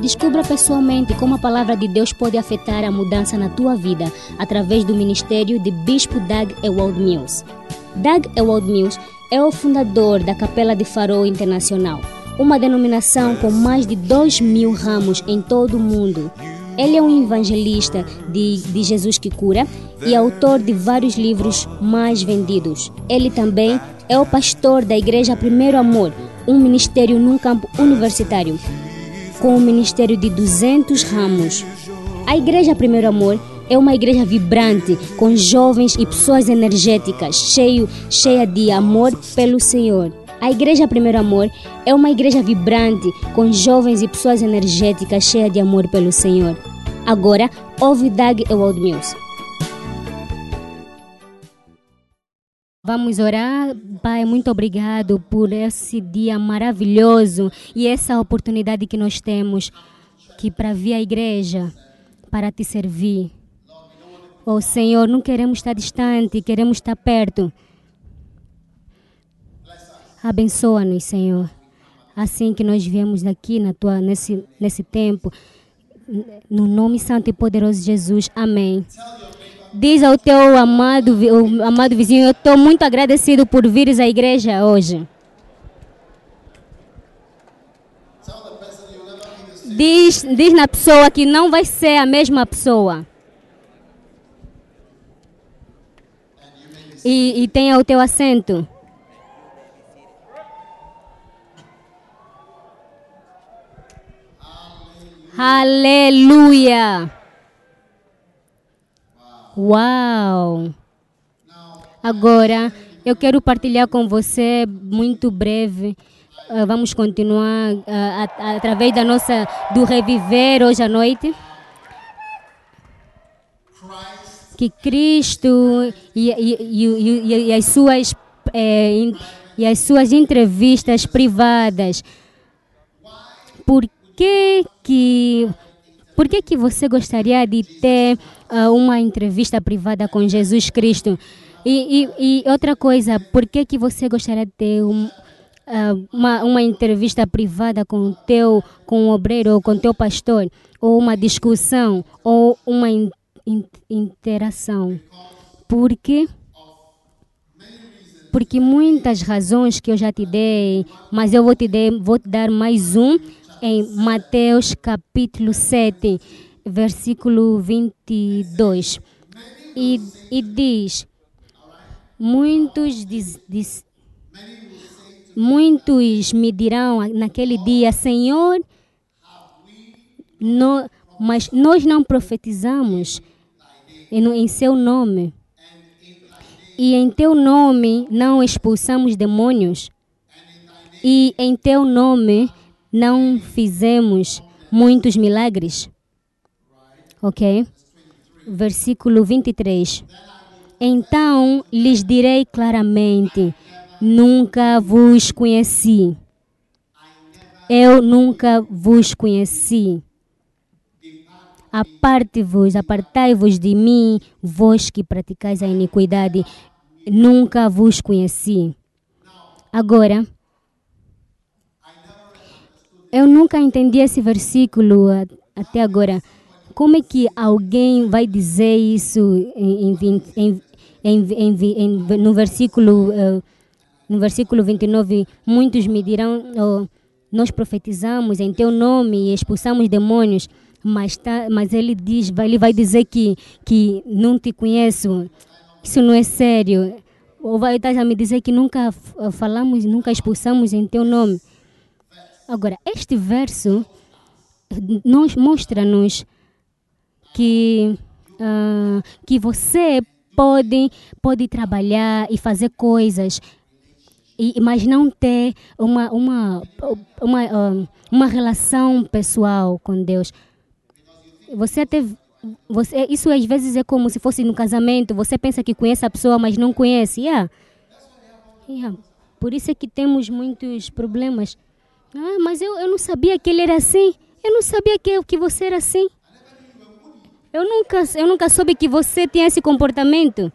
Descubra pessoalmente como a palavra de Deus pode afetar a mudança na tua vida através do ministério de Bispo Doug Ewald Mills. Doug Ewald Mills é o fundador da Capela de Farol Internacional, uma denominação com mais de 2 mil ramos em todo o mundo. Ele é um evangelista de, de Jesus que cura e autor de vários livros mais vendidos. Ele também é o pastor da Igreja Primeiro Amor, um ministério num campo universitário, com um ministério de 200 ramos. A Igreja Primeiro Amor é uma igreja vibrante, com jovens e pessoas energéticas, cheio, cheia de amor pelo Senhor. A Igreja Primeiro Amor é uma igreja vibrante, com jovens e pessoas energéticas, cheia de amor pelo Senhor. Agora, ouve Doug Ewald Mills. Vamos orar. Pai, muito obrigado por esse dia maravilhoso e essa oportunidade que nós temos que para vir à igreja, para te servir. Oh Senhor, não queremos estar distante, queremos estar perto. Abençoa-nos, Senhor. Assim que nós viemos aqui na tua, nesse, nesse tempo, no nome santo e poderoso de Jesus. Amém. Diz ao teu amado, amado vizinho, eu estou muito agradecido por vires à igreja hoje. Diz, diz na pessoa que não vai ser a mesma pessoa. E, e tenha o teu assento. Aleluia! Uau! Agora, eu quero partilhar com você muito breve. Uh, vamos continuar uh, através da nossa do reviver hoje à noite. Que Cristo e, e, e, e as suas eh, e as suas entrevistas privadas. Por que que por que, que você gostaria de ter uh, uma entrevista privada com Jesus Cristo? E, e, e, outra coisa, por que, que você gostaria de ter um, uh, uma, uma entrevista privada com teu com um obreiro ou com teu pastor? Ou uma discussão? Ou uma in, in, interação? Por quê? Porque muitas razões que eu já te dei, mas eu vou te, de, vou te dar mais um em Mateus capítulo 7, versículo 22. E, e diz: Muitos, diz, diz, muitos me dirão naquele dia, Senhor, no, mas nós não profetizamos em, seu nome. E em teu nome não expulsamos demônios. E em teu nome não fizemos muitos milagres? Ok? Versículo 23. Então lhes direi claramente: Nunca vos conheci. Eu nunca vos conheci. Aparte-vos, apartai-vos de mim, vós que praticais a iniquidade. Nunca vos conheci. Agora, eu nunca entendi esse versículo até agora. Como é que alguém vai dizer isso em, em, em, no versículo uh, no versículo 29? Muitos me dirão: oh, Nós profetizamos em teu nome e expulsamos demônios. Mas, tá, mas ele diz, ele vai dizer que, que não te conheço. Isso não é sério. Ou vai estar a me dizer que nunca falamos, nunca expulsamos em teu nome. Agora, este verso nos mostra-nos que, uh, que você pode, pode trabalhar e fazer coisas, e, mas não ter uma, uma, uma, uh, uma relação pessoal com Deus. Você até você, isso às vezes é como se fosse no casamento. Você pensa que conhece a pessoa, mas não conhece. Yeah. Yeah. Por isso é que temos muitos problemas. Ah, mas eu, eu não sabia que ele era assim. Eu não sabia que, que você era assim. Eu nunca, eu nunca soube que você tinha esse comportamento.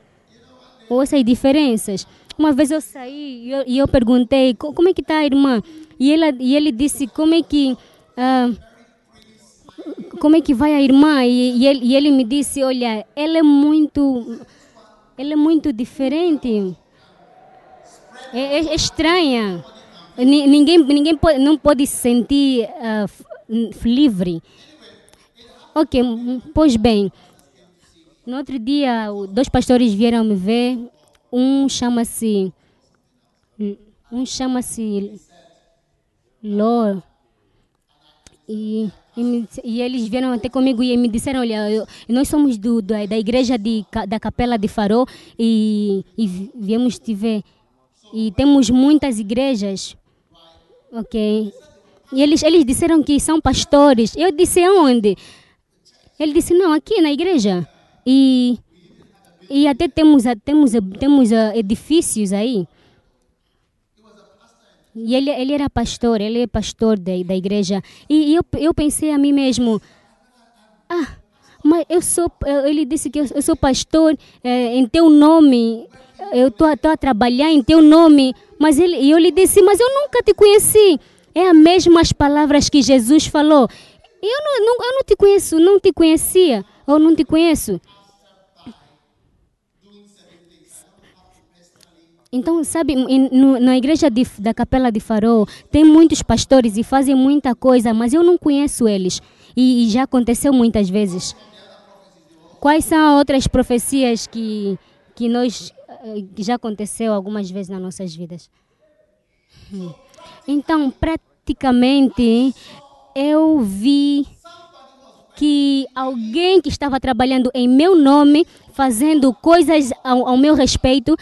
Ou essas diferenças. Uma vez eu saí e eu, e eu perguntei, como é que está a irmã? E, ela, e ele disse, como é que... Ah, como é que vai a irmã? E, e, ele, e ele me disse, olha, ela é muito, ela é muito diferente. É, é, é estranha. Ninguém, ninguém pode, não pode se sentir uh, livre. Ok, pois bem. No outro dia, dois pastores vieram me ver. Um chama-se. Um chama-se. Ló. E, e, e, eles vieram até comigo e me disseram: Olha, eu, nós somos do, da, da igreja de, da Capela de Farol e, e viemos te ver. E temos muitas igrejas. Ok. E eles, eles disseram que são pastores. Eu disse: Aonde? Ele disse: Não, aqui na igreja. E, e até temos, temos, temos uh, edifícios aí. E ele, ele era pastor, ele é pastor da, da igreja. E eu, eu pensei a mim mesmo, ah, mas eu sou, ele disse que eu, sou pastor é, em teu nome, eu estou a trabalhar em teu nome. Mas ele, eu lhe disse, mas eu nunca te conheci. É as mesmas palavras que Jesus falou. Eu não, não, eu não te conheço, não te conhecia, ou não te conheço. Então, sabe, na igreja de, da Capela de Farol, tem muitos pastores e fazem muita coisa, mas eu não conheço eles. E, e já aconteceu muitas vezes. Quais são outras profecias que, que nós eh, que já aconteceu algumas vezes nas nossas vidas? Hum. Então, praticamente, eu vi que alguém que estava trabalhando em meu nome, fazendo coisas ao, ao meu respeito,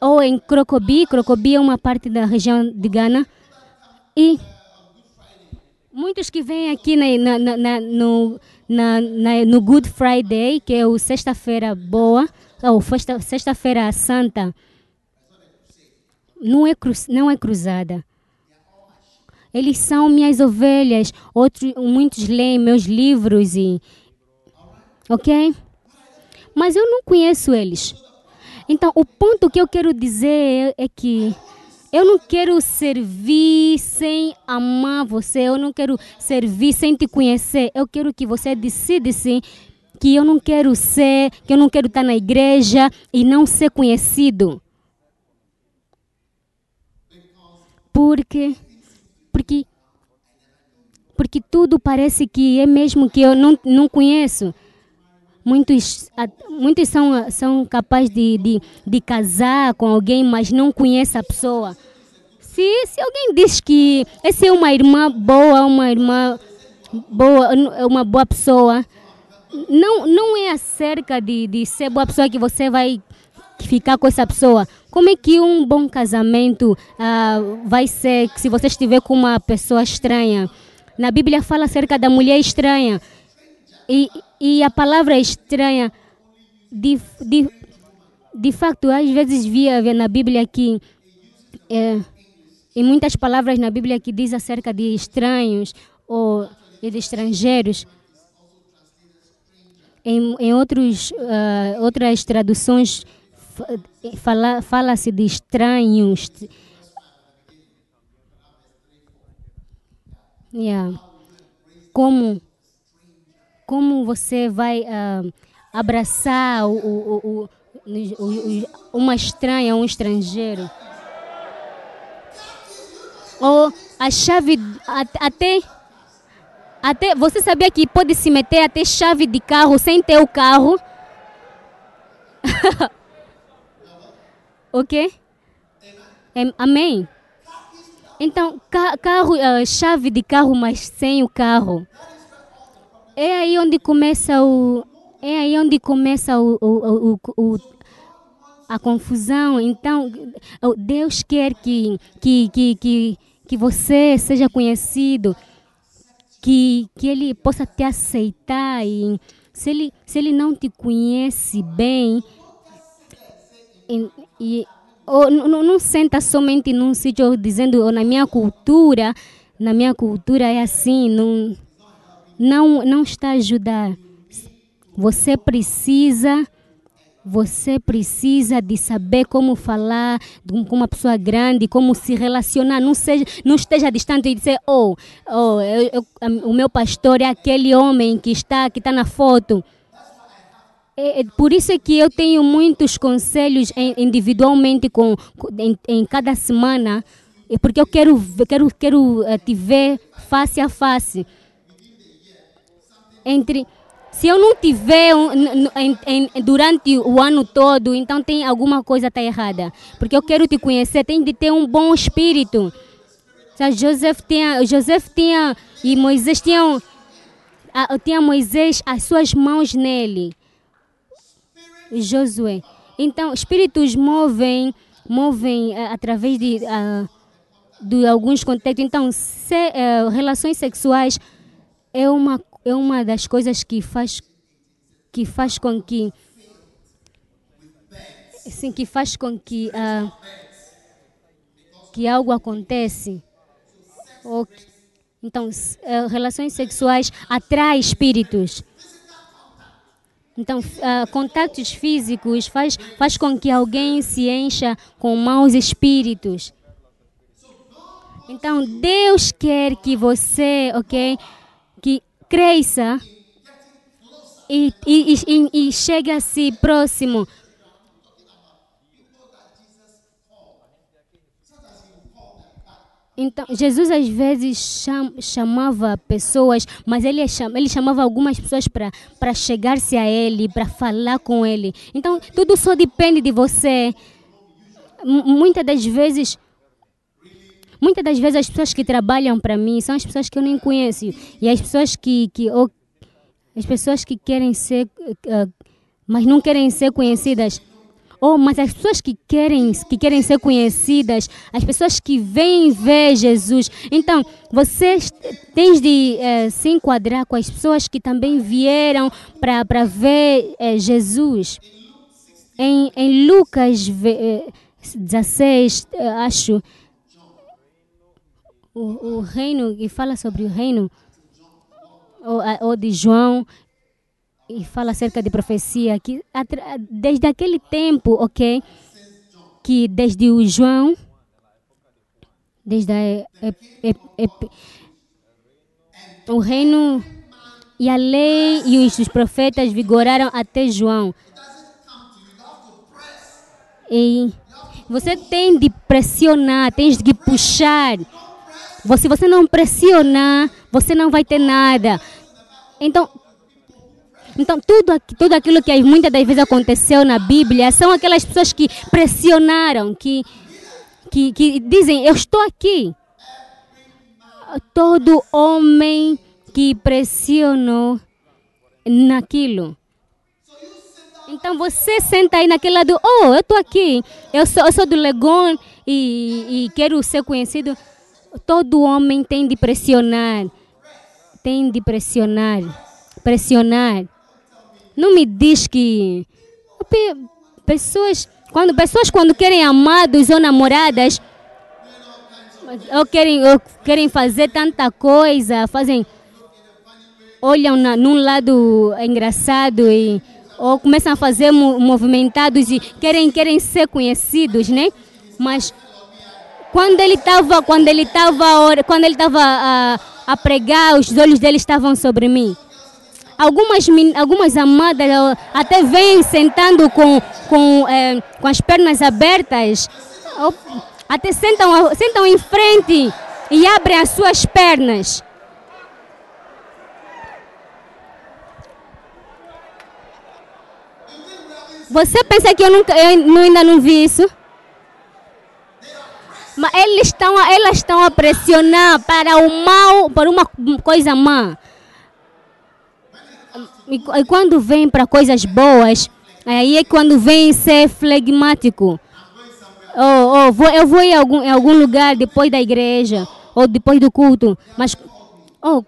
ou em Crocobi. Crocobi é uma parte da região de Ghana. E muitos que vêm aqui na, na, na, no, no Good Friday, que é o Sexta-feira Boa, ou Sexta-feira Santa, não é, não é cruzada. Eles são minhas ovelhas. Outros, muitos leem meus livros e, ok? Mas eu não conheço eles. Então, o ponto que eu quero dizer é que eu não quero servir sem amar você, eu não quero servir sem te conhecer. Eu quero que você decida sim que eu não quero ser, que eu não quero estar na igreja e não ser conhecido. Porque porque porque tudo parece que é mesmo que eu não, não conheço. Muitos, muitos são, são capazes de, de, de casar com alguém, mas não conhecem a pessoa. Se, se alguém diz que essa é uma irmã boa, uma irmã boa, uma boa pessoa, não, não é acerca de, de ser boa pessoa que você vai ficar com essa pessoa. Como é que um bom casamento uh, vai ser se você estiver com uma pessoa estranha? Na Bíblia fala acerca da mulher estranha. E, e a palavra estranha, de, de, de facto, às vezes via, via na Bíblia que, é, em muitas palavras na Bíblia que diz acerca de estranhos ou de estrangeiros. Em, em outros, uh, outras traduções fala, fala-se de estranhos. Yeah. Como como você vai uh, abraçar o, o, o, uma estranha, um estrangeiro. Ou a chave, até, até, você sabia que pode se meter até chave de carro sem ter o carro? ok? Amém? Então, carro, uh, chave de carro, mas sem o carro. É aí onde começa o é aí onde começa o, o, o, o a confusão. Então, Deus quer que, que, que, que, que você seja conhecido, que, que Ele possa te aceitar. E se Ele, se ele não te conhece bem, e, ou, não, não senta somente num sítio dizendo, oh, na minha cultura, na minha cultura é assim, não não, não está a ajudar. Você precisa Você precisa de saber como falar com uma pessoa grande, como se relacionar. Não, seja, não esteja distante e dizer, oh, oh eu, eu, o meu pastor é aquele homem que está, que está na foto. É, é, por isso é que eu tenho muitos conselhos individualmente com, em, em cada semana, é porque eu quero, quero, quero eh, te ver face a face. Entre se eu não em, em, durante o ano todo, então tem alguma coisa tá errada. Porque eu quero te conhecer, tem de ter um bom espírito. Joseph tinha, Joseph tinha e Moisés tinham, tinha Moisés as suas mãos nele. Josué. Então, espíritos movem, movem uh, através de, uh, de alguns contextos. Então, se, uh, relações sexuais é uma é uma das coisas que faz que faz com que assim, que faz com que uh, que algo acontece ou então uh, relações sexuais atraem espíritos então uh, contatos físicos faz faz com que alguém se encha com maus espíritos então Deus quer que você ok que cresça e, e, e, e chegue a si próximo. Então, Jesus às vezes chamava pessoas, mas ele, ele chamava algumas pessoas para chegar-se a ele, para falar com ele. Então, tudo só depende de você. M muitas das vezes, Muitas das vezes as pessoas que trabalham para mim são as pessoas que eu nem conheço. E as pessoas que, que ou, as pessoas que querem ser, uh, mas não querem ser conhecidas. Oh, mas as pessoas que querem, que querem ser conhecidas, as pessoas que vêm ver Jesus. Então, vocês têm de uh, se enquadrar com as pessoas que também vieram para ver uh, Jesus. Em, em Lucas 16, acho, o, o reino, e fala sobre o reino, ou, ou de João, e fala acerca de profecia, que desde aquele tempo, ok, que desde o João, desde a, o reino e a lei e os profetas vigoraram até João. E você tem de pressionar, tem de puxar se você não pressionar, você não vai ter nada. Então, então tudo, tudo aquilo que muitas das vezes aconteceu na Bíblia são aquelas pessoas que pressionaram, que, que, que dizem, eu estou aqui. Todo homem que pressionou naquilo. Então você senta aí naquele lado, oh, eu estou aqui, eu sou, eu sou do Legon e, e quero ser conhecido. Todo homem tem de pressionar. Tem de pressionar. Pressionar. Não me diz que pessoas quando pessoas quando querem amados ou namoradas ou querem ou querem fazer tanta coisa, fazem olham na, num lado engraçado e ou começam a fazer movimentados e querem querem ser conhecidos, né? Mas quando ele estava, quando ele estava, quando ele estava a, a pregar, os olhos dele estavam sobre mim. Algumas, algumas amadas até vêm sentando com, com, é, com as pernas abertas, até sentam, sentam em frente e abrem as suas pernas. Você pensa que eu, nunca, eu ainda não vi isso? Mas eles estão, elas estão a pressionar para o mal, para uma coisa má. E, quando vem para coisas boas, aí é quando vem ser flegmático. Oh, oh, vou, eu vou em algum, em algum lugar depois da igreja ou depois do culto, mas oh,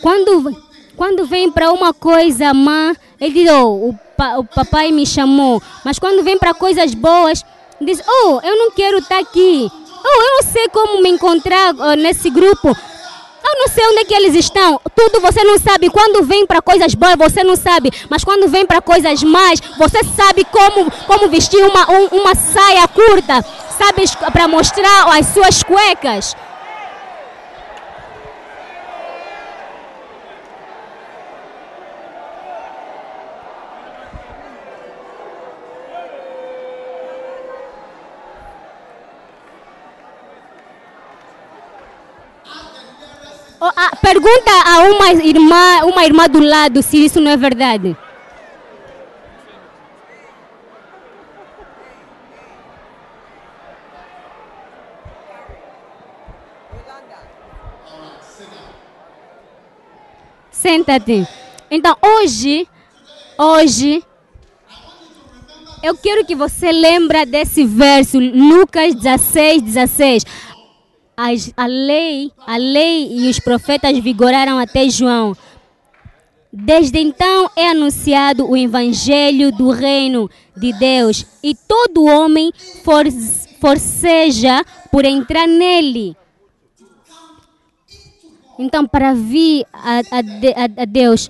quando, quando vem para uma coisa má, ele diz, oh, o, pa, o papai me chamou. Mas quando vem para coisas boas, diz, oh, eu não quero estar tá aqui. Oh, eu não sei como me encontrar uh, nesse grupo. Eu não sei onde é que eles estão. Tudo você não sabe. Quando vem para coisas boas, você não sabe. Mas quando vem para coisas más, você sabe como, como vestir uma, um, uma saia curta. Sabe para mostrar as suas cuecas. Ah, pergunta a uma irmã, uma irmã do lado se isso não é verdade. Senta-te. Então, hoje, hoje, eu quero que você lembre desse verso, Lucas 16, 16 as, a lei, a lei e os profetas vigoraram até João. Desde então é anunciado o evangelho do reino de Deus e todo homem for, forceja por entrar nele. Então, para vir a, a, a Deus,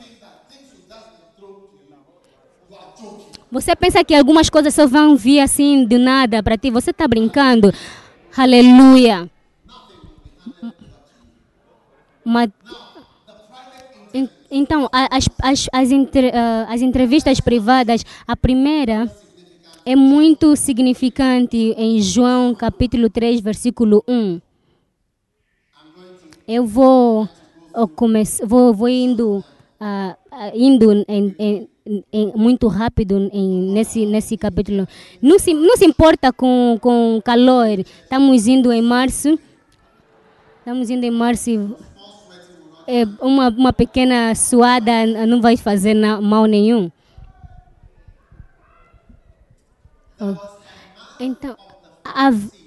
você pensa que algumas coisas só vão vir assim do nada para ti? Você está brincando? Aleluia. Uma, então, as, as, as, uh, as entrevistas privadas, a primeira é muito significante em João capítulo 3, versículo 1. Eu vou, eu vou, vou indo, uh, indo em, em, em, muito rápido em, nesse, nesse capítulo. Não se, não se importa com, com calor. Estamos indo em março Estamos indo em março. É, uma, uma pequena suada não vai fazer mal nenhum. Então,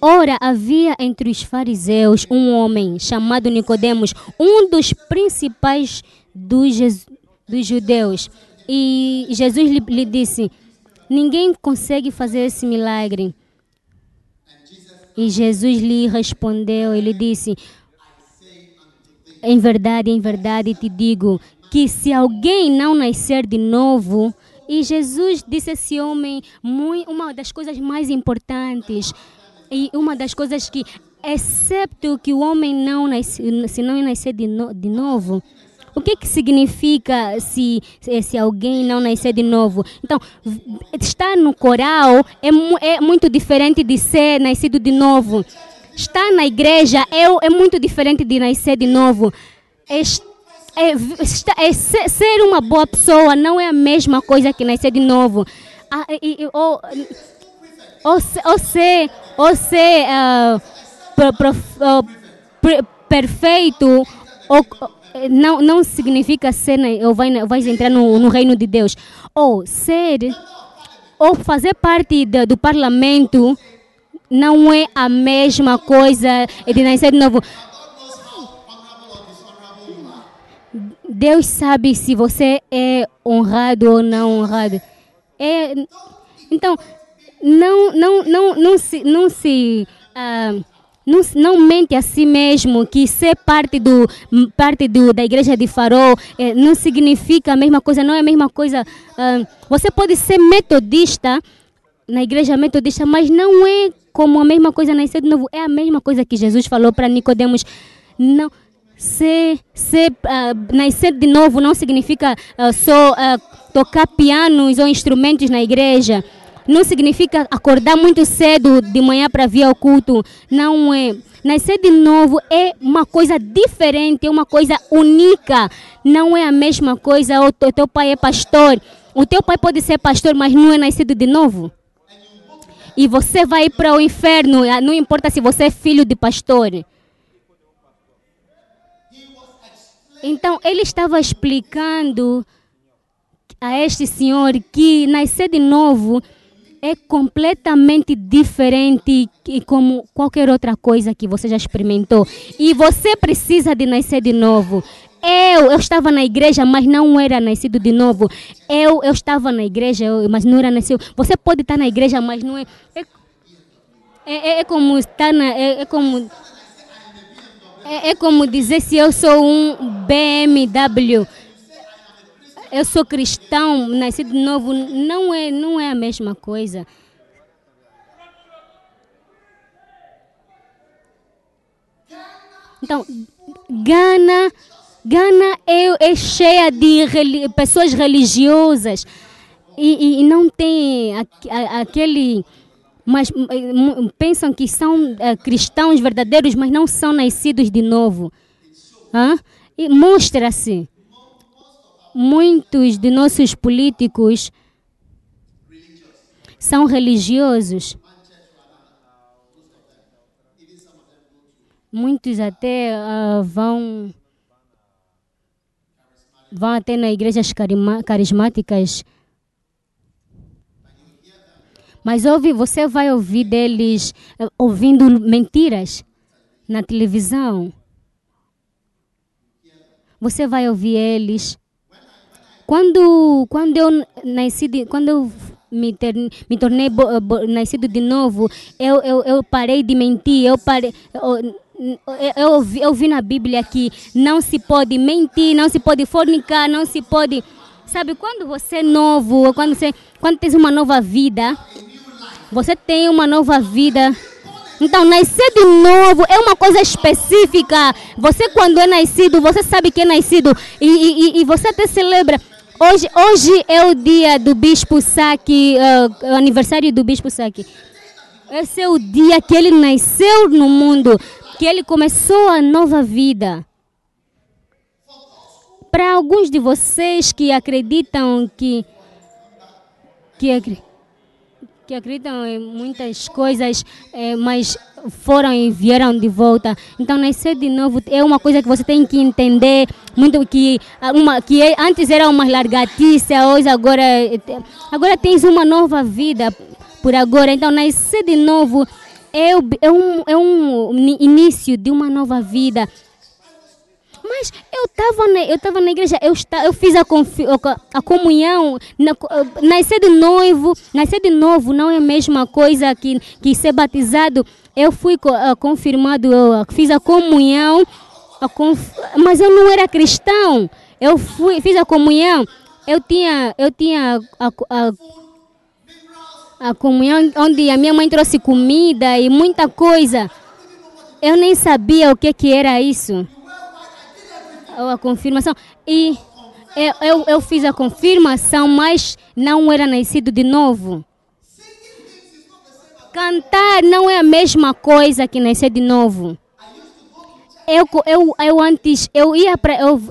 ora havia entre os fariseus um homem chamado Nicodemos, um dos principais dos, dos judeus. E Jesus lhe, lhe disse: Ninguém consegue fazer esse milagre. E Jesus lhe respondeu, ele disse: em verdade, em verdade te digo que se alguém não nascer de novo, e Jesus disse a esse homem uma das coisas mais importantes e uma das coisas que, excepto que o homem não nasce, se não nascer de, no, de novo, o que, que significa se, se alguém não nascer de novo? Então, estar no coral é, é muito diferente de ser nascido de novo. Estar na igreja é, é muito diferente de nascer de novo. É, é, ser uma boa pessoa não é a mesma coisa que nascer de novo. Ah, e, ou, ou, ou ser, ou ser uh, pro, pro, uh, perfeito ou, não, não significa ser ou vai, entrar no, no reino de Deus. Ou ser ou fazer parte do parlamento não é a mesma coisa de nascer de novo. Deus sabe se você é honrado ou não honrado. É, então, não, não, não, não se, não se uh, não, não mente a si mesmo que ser parte, do, parte do, da igreja de farol é, não significa a mesma coisa, não é a mesma coisa. Uh, você pode ser metodista na igreja metodista, mas não é como a mesma coisa nascer de novo. É a mesma coisa que Jesus falou para Nicodemos. Não, ser, ser uh, nascer de novo não significa uh, só uh, tocar pianos ou instrumentos na igreja. Não significa acordar muito cedo de manhã para vir ao culto. Não é. Nascer de novo é uma coisa diferente, é uma coisa única. Não é a mesma coisa. O teu pai é pastor. O teu pai pode ser pastor, mas não é nascido de novo e você vai para o inferno, ah, não importa se você é filho de pastor. Então, ele estava explicando a este senhor que nascer de novo é completamente diferente e como qualquer outra coisa que você já experimentou. E você precisa de nascer de novo. Eu, eu estava na igreja, mas não era nascido de novo. Eu, eu estava na igreja, mas não era nascido. Você pode estar na igreja, mas não é. É, é, é como estar na. É, é como. É, é como dizer se eu sou um BMW, eu sou cristão, nascido de novo, não é, não é a mesma coisa. Então, Gana, Gana é, é cheia de pessoas religiosas e, e, e não tem a, a, aquele mas pensam que são uh, cristãos verdadeiros, mas não são nascidos de novo. Hã? E mostra-se. Muitos de nossos políticos são religiosos. Muitos até uh, vão vão até nas igrejas carismáticas mas ouve, você vai ouvir deles eh, ouvindo mentiras na televisão. Você vai ouvir eles. Quando, quando eu nasci, quando eu me, ter, me tornei bo, bo, nascido de novo, eu, eu, eu parei de mentir. Eu parei. Eu, eu, ouvi, eu vi na Bíblia que não se pode mentir, não se pode fornicar, não se pode. Sabe, quando você é novo, quando você quando tens uma nova vida, você tem uma nova vida. Então, nascer de novo é uma coisa específica. Você, quando é nascido, você sabe que é nascido. E, e, e você até celebra. Hoje, hoje é o dia do Bispo Saki, uh, aniversário do Bispo Saki. Esse é o dia que ele nasceu no mundo, que ele começou a nova vida. Para alguns de vocês que acreditam que, que que acreditam em muitas coisas, é, mas foram e vieram de volta. Então, nascer de novo é uma coisa que você tem que entender muito que uma que é, antes era uma largatiça, hoje agora agora tens uma nova vida por agora. Então, nascer de novo é, é um, é um início de uma nova vida. Mas eu estava na, eu na igreja, eu, está, eu fiz a, confi, a comunhão, na, nascer de noivo, nascer de novo não é a mesma coisa que, que ser batizado. Eu fui uh, confirmado, eu fiz a comunhão, a conf, mas eu não era cristão. Eu fui, fiz a comunhão, eu tinha, eu tinha a, a comunhão onde a minha mãe trouxe comida e muita coisa. Eu nem sabia o que, que era isso a confirmação. E eu, eu, eu fiz a confirmação, mas não era nascido de novo. Cantar não é a mesma coisa que nascer de novo. Eu, eu, eu antes, eu ia para eu,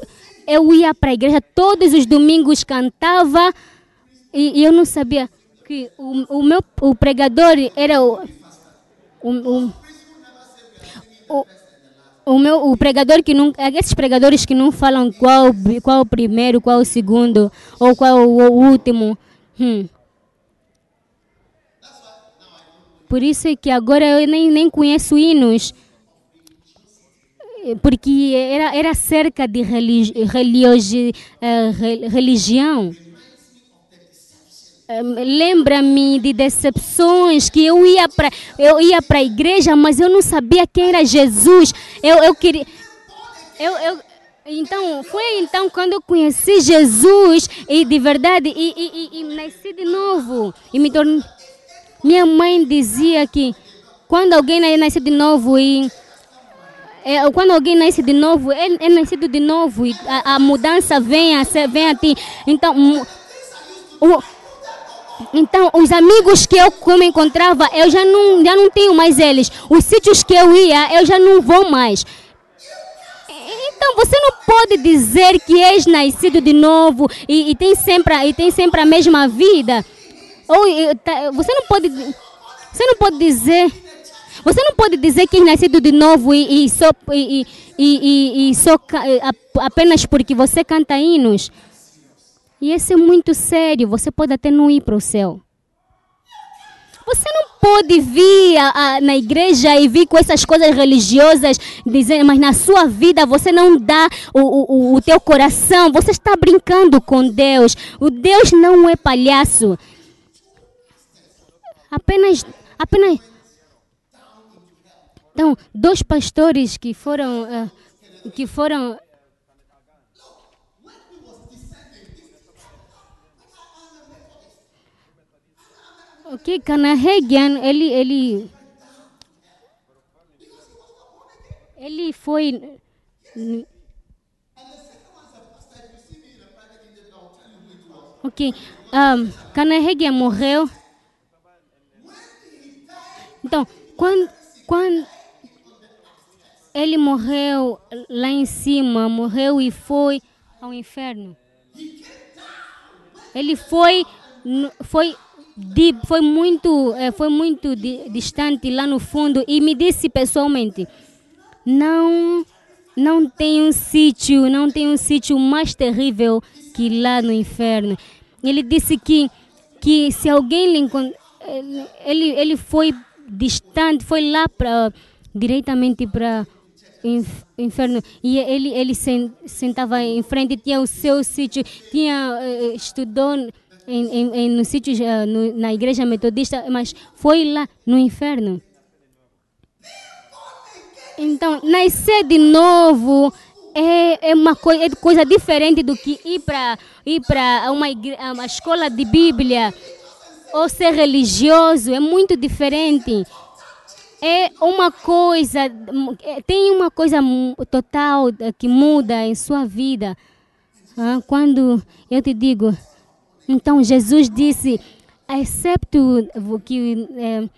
eu ia para a igreja todos os domingos, cantava e, e, eu não sabia que o, o meu o pregador era o, o, o, o meu o pregador que não esses pregadores que não falam qual qual o primeiro qual o segundo ou qual o último. Hum. por isso é que agora eu nem, nem conheço hinos. Porque era, era cerca de religi, religi, uh, religião lembra-me de decepções que eu ia para eu ia para a igreja, mas eu não sabia quem era Jesus. Eu, eu queria eu, eu então foi então quando eu conheci Jesus e de verdade e, e, e, e nasci de novo e me tornei minha mãe dizia que quando alguém nasce de novo e é, quando alguém nasce de novo, é, é nascido de novo e a, a mudança vem a, vem a ti. Então, o, então, os amigos que eu como encontrava, eu já não, já não tenho mais eles. Os sítios que eu ia, eu já não vou mais. Então, você não pode dizer que és nascido de novo e, e tem, sempre, e tem sempre a mesma vida. Ou tá, você não pode, você não pode dizer, você não pode dizer que és nascido de novo e, e só, e, e, e, só apenas porque você canta hinos. E isso é muito sério. Você pode até não ir para o céu. Você não pode vir a, a, na igreja e vir com essas coisas religiosas, dizendo, mas na sua vida você não dá o, o, o teu coração. Você está brincando com Deus. O Deus não é palhaço. Apenas, apenas Então, dois pastores que foram, uh, que foram Ok, Kanahagian, ele, ele, ele foi Ok, um, Kanahagian morreu. Então, quando, quando ele morreu lá em cima, morreu e foi ao inferno. Ele foi, foi foi muito, eh, foi muito distante lá no fundo e me disse pessoalmente: não, não tem um sítio, não tem um sítio mais terrível que lá no inferno. Ele disse que, que se alguém lhe ele, ele foi distante, foi lá para diretamente para inferno e ele ele sentava em frente tinha o seu sítio tinha uh, estudou em, em, em uh, no, na igreja metodista, mas foi lá no inferno. Então, nascer de novo é, é uma coi é coisa diferente do que ir para ir para uma, uma escola de Bíblia ou ser religioso. É muito diferente. É uma coisa, é, tem uma coisa total que muda em sua vida. Ah, quando eu te digo, então Jesus disse, excepto que é,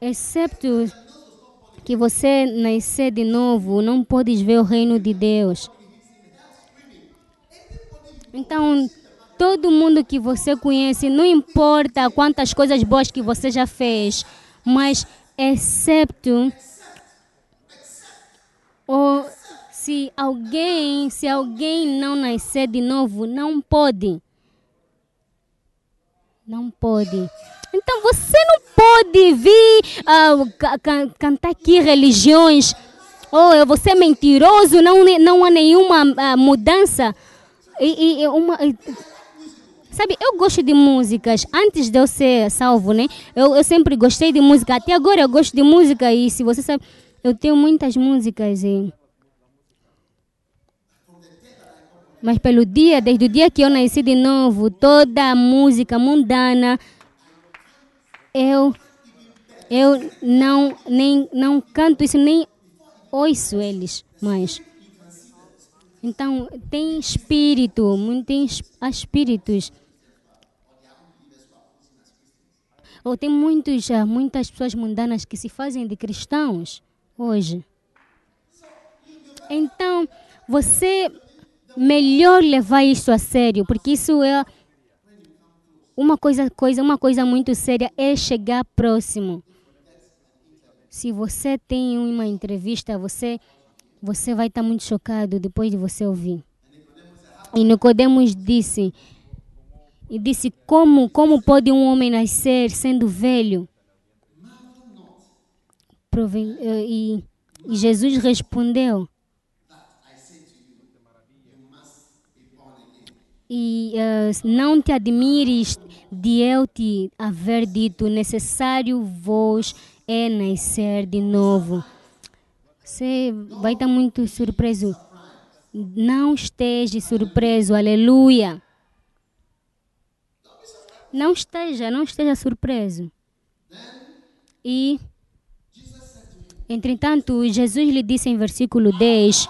excepto que você nascer de novo, não podes ver o reino de Deus. Então, todo mundo que você conhece, não importa quantas coisas boas que você já fez, mas excepto ou se alguém, se alguém não nascer de novo, não pode. Não pode. Então você não pode vir uh, cantar aqui religiões. Oh, você é mentiroso, não, não há nenhuma uh, mudança. E, e uma, sabe, eu gosto de músicas. Antes de eu ser salvo, né? Eu, eu sempre gostei de música. Até agora eu gosto de música. E se você sabe, eu tenho muitas músicas. E, Mas pelo dia, desde o dia que eu nasci de novo, toda a música mundana, eu eu não nem não canto isso nem ouço eles mais. Então tem espírito, tem espíritos. Ou tem muitos, muitas pessoas mundanas que se fazem de cristãos hoje. Então, você melhor levar isso a sério, porque isso é uma coisa, coisa, uma coisa muito séria é chegar próximo. Se você tem uma entrevista, você você vai estar muito chocado depois de você ouvir. E Nicodemos disse e disse como como pode um homem nascer sendo velho? Eh, e Jesus respondeu e uh, não te admires de eu te haver dito necessário vos é nascer de novo. Você vai estar muito surpreso. Não esteja surpreso, aleluia. Não esteja, não esteja surpreso. E, entretanto, Jesus lhe disse em versículo 10: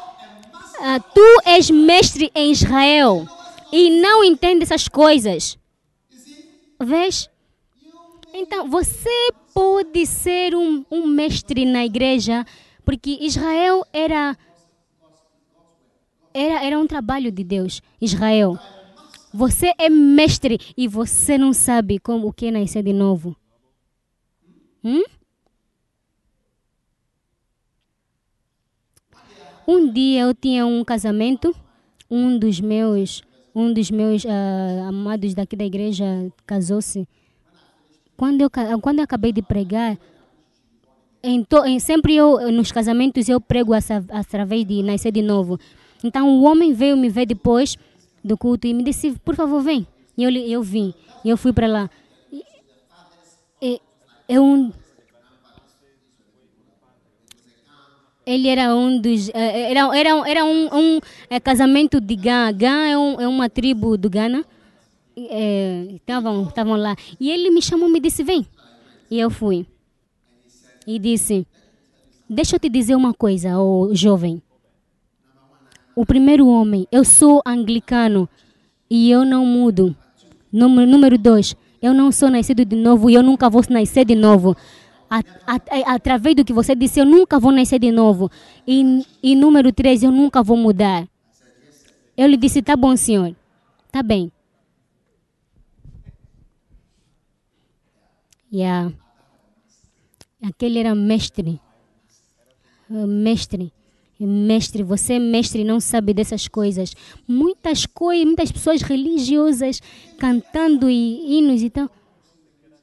ah, Tu és mestre em Israel e não entende essas coisas. Vês? Então, você pode ser um, um mestre na igreja, porque Israel era, era, era um trabalho de Deus. Israel. Você é mestre e você não sabe como o que é nascer de novo. Hum? Um dia eu tinha um casamento, um dos meus um dos meus uh, amados daqui da igreja casou-se. Quando eu, quando eu acabei de pregar, em to, em, sempre eu, nos casamentos, eu prego através de nascer de novo. Então, o homem veio me ver depois do culto e me disse, por favor, vem. E eu, eu vim. E eu fui para lá. E, e, eu, Ele era um dos. eh, Era, era, era um, um eh, casamento de Gã. Gã é, um, é uma tribo do Ghana. Estavam estavam lá. E ele me chamou e me disse: Vem. E eu fui. E disse: Deixa eu te dizer uma coisa, ô jovem. O primeiro homem, eu sou anglicano e eu não mudo. Número, número dois, eu não sou nascido de novo e eu nunca vou nascer de novo. A- através do que você disse, eu nunca vou nascer de novo. E, e número três, eu nunca vou mudar. Eu lhe disse, tá bom, senhor. Tá bem. Yeah. Aquele era mestre. Ah, Mestre. Mestre, você é mestre não sabe dessas coisas. Muitas coisas, muitas pessoas religiosas cantando e hinos e tal.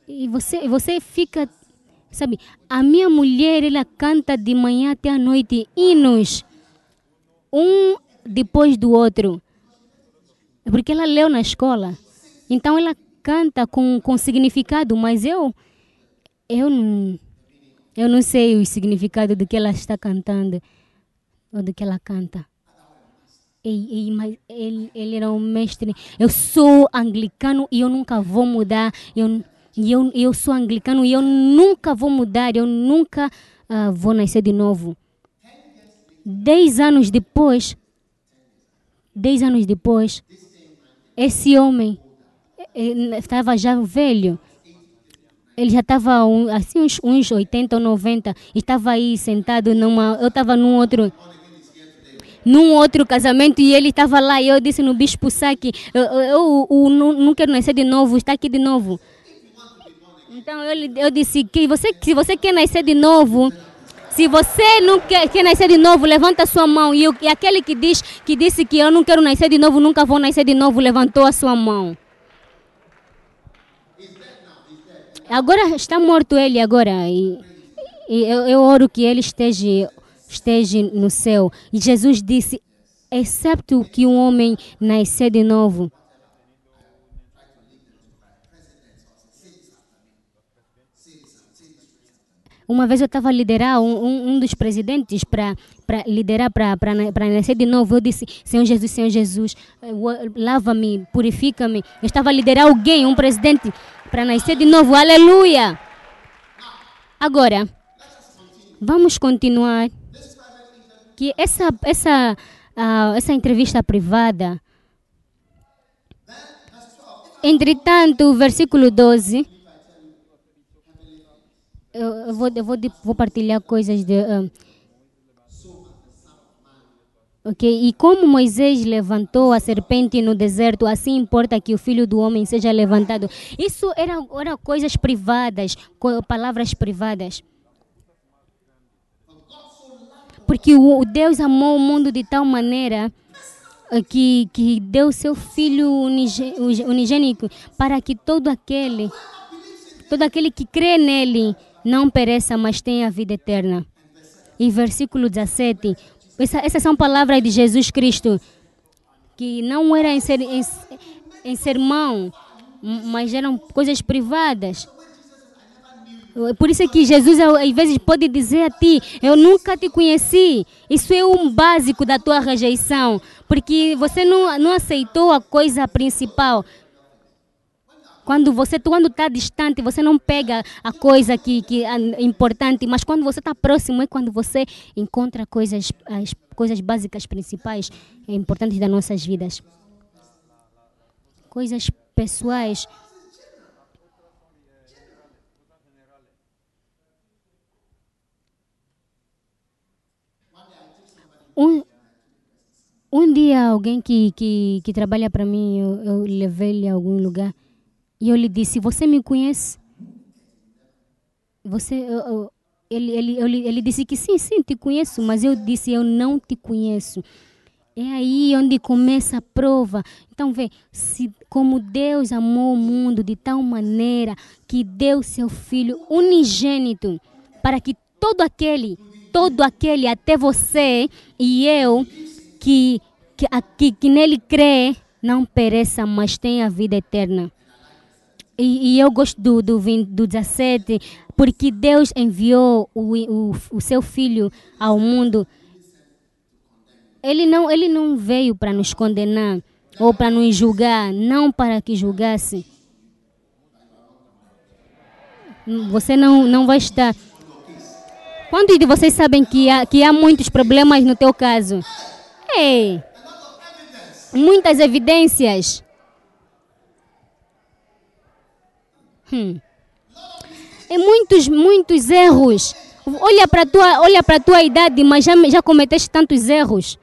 E você, você fica, sabe? A minha mulher, ela canta de manhã até a noite hinos, um depois do outro, porque ela leu na escola. Então ela canta com, com significado, mas eu, eu não, eu não sei o significado do que ela está cantando ou do que ela canta. E, e, mas ele, ele era um mestre. Eu sou anglicano e eu nunca vou mudar. Eu, e eu, eu sou anglicano e eu nunca vou mudar. Eu nunca ah, vou nascer de novo. Dez anos depois, dez anos depois, esse homem eh, estava já velho. Ele já estava um, assim uns, uns 80 ou 90. Estava aí sentado numa. Eu estava num outro num outro casamento e ele estava lá e eu disse no bispo Saki, eu, eu, eu, eu não quero nascer de novo, está aqui de novo. Então eu, eu disse que você, se você quer nascer de novo, se você não quer, quer nascer de novo, levanta a sua mão. E, o- e aquele que diz que disse que eu não quero nascer de novo, nunca vou nascer de novo, levantou a sua mão. Agora está morto ele agora e, e eu, eu oro que ele esteja esteja no céu. E Jesus disse: excepto que um homem nascer de novo. Uma vez eu estava a liderar um, um, um dos presidentes para liderar para nascer de novo. Eu disse: Senhor Jesus, Senhor Jesus, eh, lava-me, purifica-me. Eu estava a liderar alguém, um presidente, para nascer de novo. Aleluia! Agora, vamos continuar. Que essa, essa, ah, essa entrevista privada. Entretanto, o versículo 12. Eu, vou, eu vou, vou partilhar coisas de. ah, ok, e como Moisés levantou a serpente no deserto, assim importa que o filho do homem seja levantado. Isso era, era coisas privadas, palavras privadas. Porque o, Deus amou o mundo de tal maneira eh, que, que deu seu filho unigênico para que todo aquele todo aquele que crê nele não pereça, mas tenha vida eterna. E versículo 17, essa, essas são palavras de Jesus Cristo, que não era em, ser, em, em sermão, mas eram coisas privadas. Por isso é que Jesus às vezes pode dizer a ti, eu nunca te conheci. Isso é um básico da tua rejeição, porque você não, não aceitou a coisa principal. Quando você quando está distante, você não pega a coisa que, que é importante, mas quando você está próximo é quando você encontra coisas, as coisas básicas principais importantes das nossas vidas. Coisas pessoais. Um, um dia alguém que, que, que trabalha para mim, eu, eu levei ele a algum lugar e eu lhe disse, você me conhece? Você, eu- eu- ele, ele, eu ele disse que sim, sim, te conheço, mas eu disse, eu não te conheço. É aí onde começa a prova. Então, vê, se, como Deus amou o mundo de tal maneira que deu seu Filho unigênito para que todo aquele, todo aquele, até você e eu, que, que, que, que nele crê, não pereça, mas tenha vida eterna. E, e eu gosto do, do, 20 do 17, porque Deus enviou o, o, o seu filho ao mundo. Ele não, ele não veio para nos condenar ou para nos julgar, não para que julgasse. Você não, não vai estar. Quantos de vocês sabem que há, que há muitos problemas no teu caso? Ei! Muitas evidências. Hum. E muitos, muitos erros. Olha para tua, olha tua idade, mas já, já cometeste tantos erros.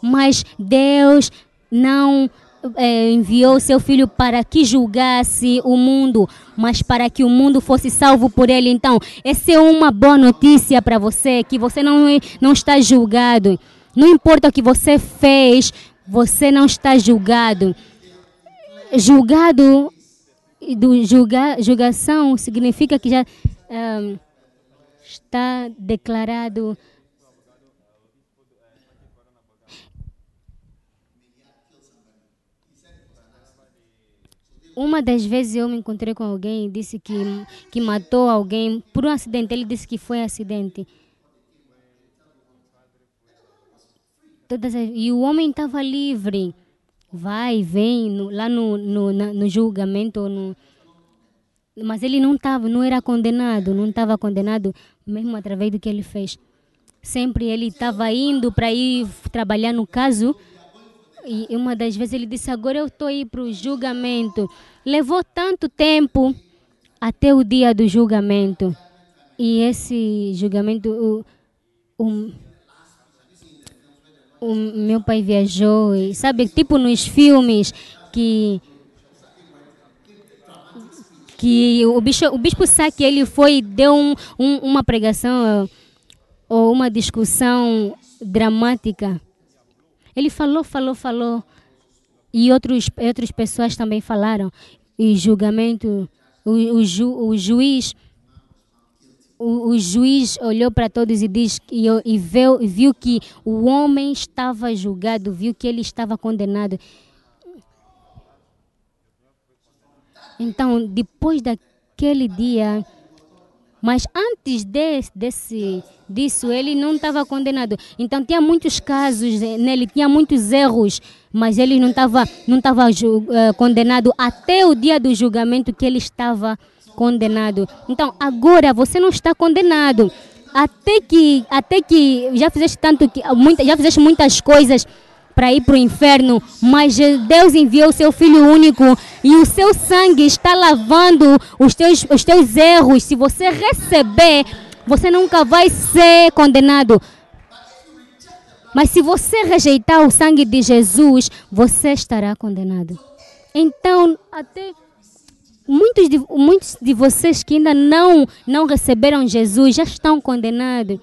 Mas Deus não é, enviou seu filho para que julgasse o mundo, mas para que o mundo fosse salvo por ele. Então, essa é uma boa notícia para você, que você não, não está julgado. Não importa o que você fez, você não está julgado. Julgado do julga, julgação significa que já um, está declarado Uma das vezes eu me encontrei com alguém e disse que, que matou alguém por um acidente. Ele disse que foi acidente. Todas as, e o homem estava livre. Vai, vem, no, lá no, no, na, no julgamento. No, mas ele não estava, não era condenado, não estava condenado mesmo através do que ele fez. Sempre ele estava indo para ir trabalhar no caso e uma das vezes ele disse: Agora eu estou aí para o julgamento. Levou tanto tempo até o dia do julgamento. E esse julgamento, o, o, o meu pai viajou, e sabe, tipo nos filmes que que o bispo, o bispo Saki ele foi deu um, um, uma pregação ou uma discussão dramática ele falou, falou, falou. E outros, outras pessoas também falaram. E julgamento, o, o, ju, o juiz o, o, juiz olhou para todos e, diz, e, e, viu, viu que o homem estava julgado, viu que ele estava condenado. Então, depois daquele dia, mas antes de, desse, disso, ele não estava condenado. Então tinha muitos casos nele, tinha muitos erros, mas ele não estava não tava, uh, condenado até o dia do julgamento que ele estava condenado. Então agora você não está condenado. Até que, até que já fizeste tanto que muita, já fizeste muitas coisas para ir para o inferno, mas Deus enviou o seu Filho único e o seu sangue está lavando os teus, os teus erros. Se você receber, você nunca vai ser condenado. Mas se você rejeitar o sangue de Jesus, você estará condenado. Então, até muitos de, muitos de vocês que ainda não, não receberam Jesus já estão condenados.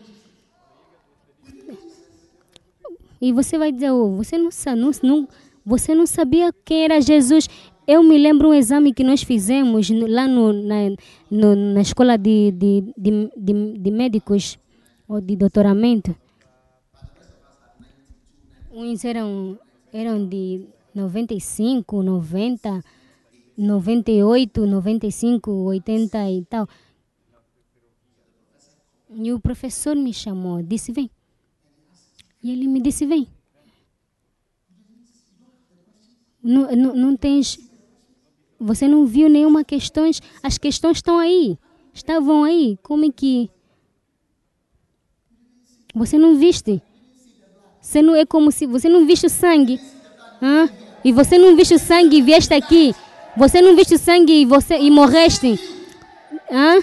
E você vai dizer, oh, você não, não, você não sabia quem era Jesus. Eu me lembro um exame que nós fizemos lá no, na, no, na escola de, de, de, de, de médicos ou de doutoramento. Uns eram, eram de 95, 90, 98, 95, 80 e tal. E o professor me chamou, disse: Vem, e ele me disse: Vem. Não, não, não tens. Você não viu nenhuma questão. As questões estão aí. Estavam aí. Como é que. Você não viste. Você não é como se. Você não viste o sangue. Hã? E você não viste o sangue e vieste aqui. Você não viste sangue e, você, e morreste. Hã?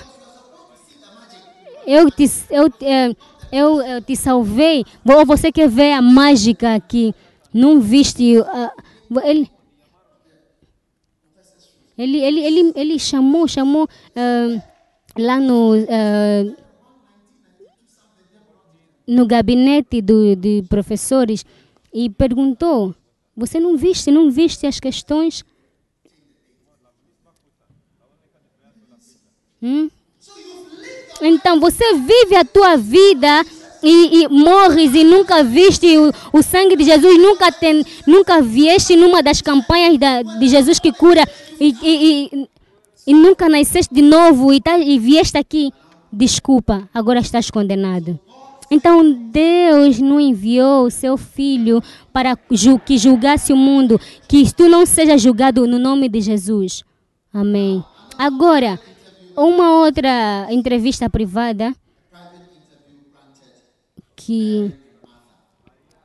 Eu te. Eu, é, eu, eu te salvei. Ou você quer ver a mágica aqui? Não viste. Uh, ele, ele, ele, ele, ele chamou, chamou uh, lá no, uh, no gabinete do, de professores e perguntou: Você não viste, não viste as questões? Hum? Então você vive a tua vida e, e, morres e nunca viste o, o, sangue de Jesus, nunca, tem, nunca vieste numa das campanhas da, de Jesus que cura e, e, e nunca nasceste de novo e, tá, e vieste aqui, desculpa, agora estás condenado. Então Deus não enviou o seu filho para que julgasse o mundo, que tu não seja julgado no nome de Jesus. Amém. Agora, uma outra entrevista privada que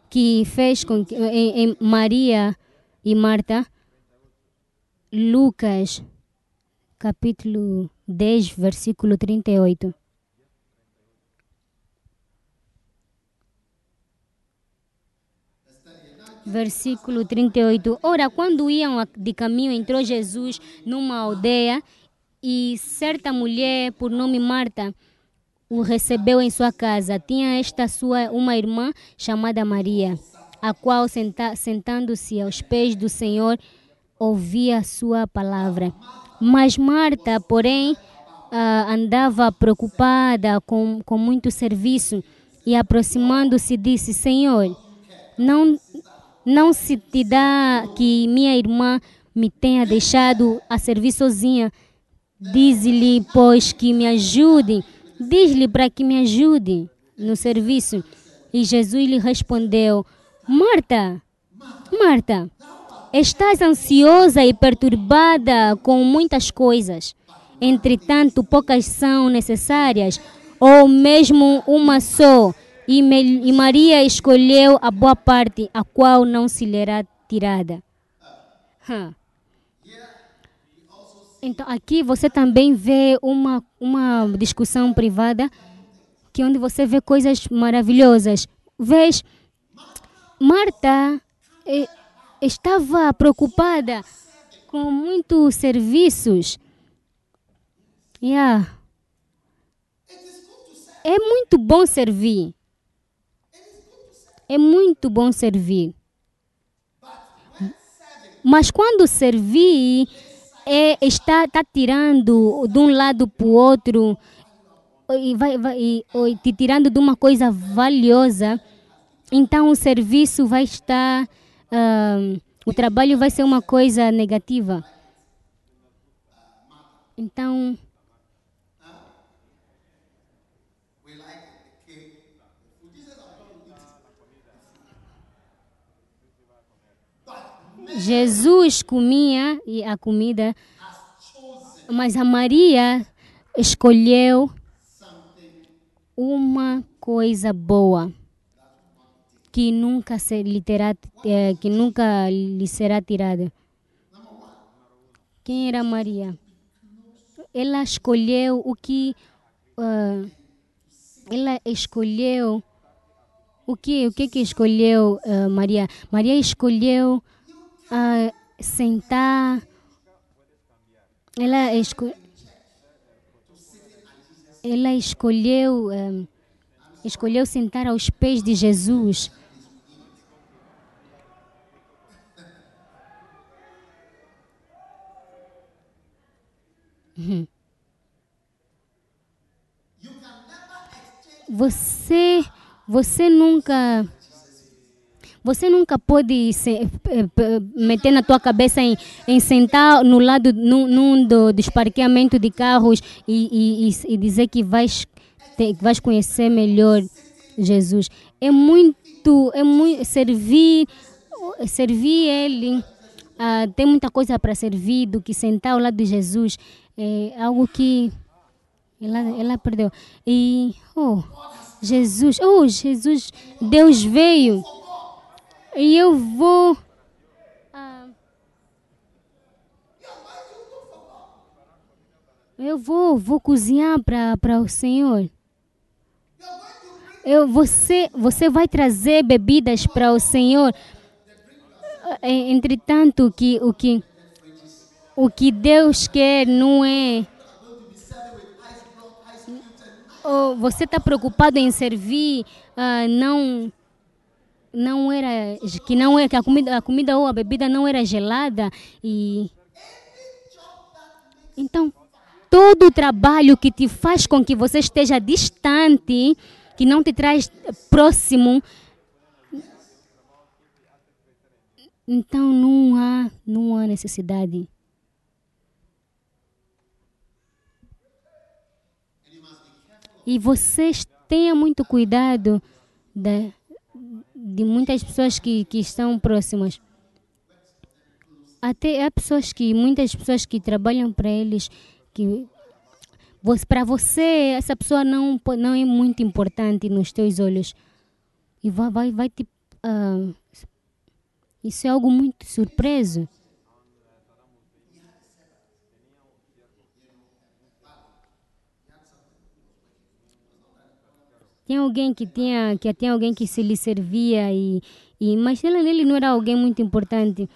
que fez com que em, em Maria e Marta, Lucas capítulo 10, versículo 38. Versículo 38. Ora, quando iam de caminho, entrou Jesus numa aldeia e certa mulher, por nome Marta, o recebeu em sua casa. Tinha esta sua uma irmã chamada Maria, a qual senta, sentando-se aos pés do Senhor ouvia a sua palavra. Mas Marta, porém, uh, andava preocupada com, com muito serviço e aproximando-se disse: Senhor, não não se te dá que minha irmã me tenha deixado a servir sozinha. Diz-lhe, pois, que me ajude. Diz-lhe para que me ajude no serviço. E Jesus lhe respondeu: Marta, Marta, estás ansiosa e perturbada com muitas coisas. Entretanto, poucas são necessárias, ou mesmo uma só. E, e Maria escolheu a boa parte, a qual não se lhe será tirada. Huh. Então, aqui você também vê uma, uma discussão privada, que onde você vê coisas maravilhosas. Vês, Marta eh, estava preocupada com muitos serviços. Yeah. É muito bom servir. É muito bom servir. Mas quando servir é, está, está tirando de um lado para o outro e, vai, vai, e, e te tirando de uma coisa valiosa, então o serviço vai estar, uh, o trabalho vai ser uma coisa negativa. Então, Jesus comia a comida, mas a Maria escolheu uma coisa boa que nunca se lhe eh, que nunca lhe será tirada. Quem era Maria? Ela escolheu o que uh, ela escolheu o que o que que escolheu uh, Maria? Maria escolheu uh, sentar. Ela, esco ela escolheu, um, escolheu sentar aos pés de Jesus. Você, você nunca você nunca pode se, eh, meter na tua cabeça em, em sentar no lado num, do, dos parqueamentos de carros e, e, e dizer que vais, vais conhecer melhor Jesus. É muito, é muito servir, servir Ele. Uh, tem muita coisa para servir do que sentar ao lado de Jesus. É algo que ela, ela perdeu. E, oh, Jesus, oh, Jesus, Deus veio. E eu vou. Ah, eu vou, vou cozinhar para o Senhor. Eu, você, você vai trazer bebidas para o Senhor. É, entretanto, que, o, que, o que Deus quer não é. Ou você está preocupado em servir, uh, não não era que não é que a comida, a comida ou a bebida não era gelada e então todo o trabalho que te faz com que você esteja distante, que não te traz próximo, então não há, não há necessidade. E vocês tenham muito cuidado da de muitas pessoas que, que estão próximas. Até há pessoas que, muitas pessoas que trabalham para eles, que para você essa pessoa não, não é muito importante nos teus olhos. E vai, vai, vai te. Uh, isso é algo muito surpreso. Tinha alguém que tinha, que tinha alguém que se lhe servia e, e mas ele, não era alguém muito importante.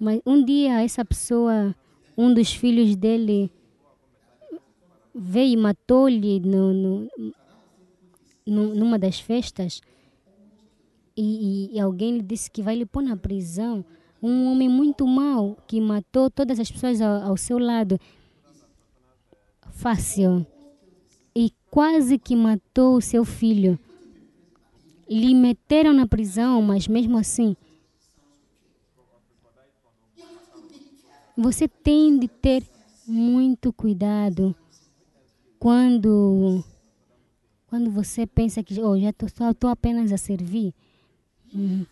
Mas um dia essa pessoa, um dos filhos dele, veio e matou-lhe no, no, no, numa das festas. E, e, e, alguém lhe disse que vai lhe pôr na prisão. Um homem muito mau que matou todas as pessoas ao, ao seu lado. Fácil quase que matou seu filho. Lhe meteram na prisão, mas mesmo assim. Você tem de ter muito cuidado quando quando você pensa que oh, já estou apenas a servir. Hum.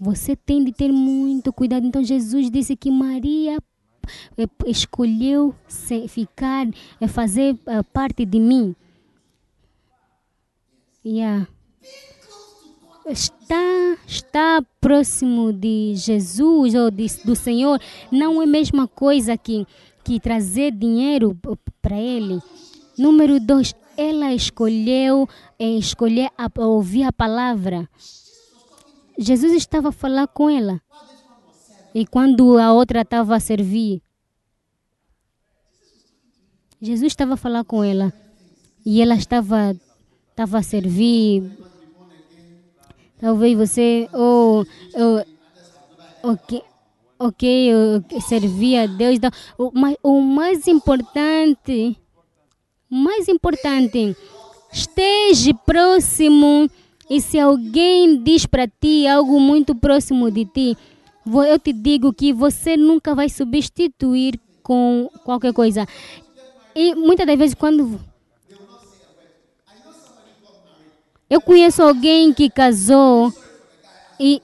Você tem de ter muito cuidado. Então Jesus disse que Maria eh, escolheu ficar, eh, fazer eh, parte de mim. Yeah. Está, está próximo de Jesus ou de, do Senhor não é a mesma coisa que, que trazer dinheiro para Ele. Número dois, ela escolheu em escolher a ouvir a palavra. Jesus estava a falar com ela. E quando a outra estava a servir, Jesus estava a falar com ela. E ela estava estava a servir. Talvez você, ou, ou ok, ok, servia a Deus. Então, o, mas, o mais importante, mais importante, esteja próximo. E se alguém diz para ti algo muito próximo de ti, eu te digo que você nunca vai substituir com qualquer coisa. E muitas das vezes, quando Eu conheço alguém que casou e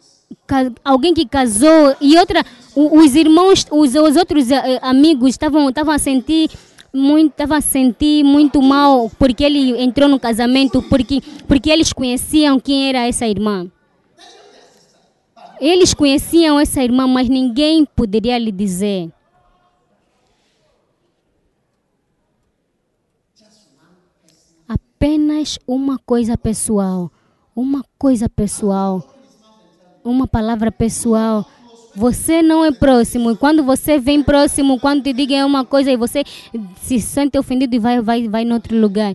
alguém que casou e outra os irmãos os, os outros uh, amigos estavam estavam a sentir muito estavam a sentir muito mal porque ele entrou no casamento porque porque eles conheciam quem era essa irmã. Eles conheciam essa irmã mas ninguém poderia lhe dizer apenas uma coisa pessoal. Uma coisa pessoal. Uma palavra pessoal. Você não é próximo. E quando você vem próximo, quando te digam uma coisa e você se sente ofendido e vai, vai, vai em outro lugar.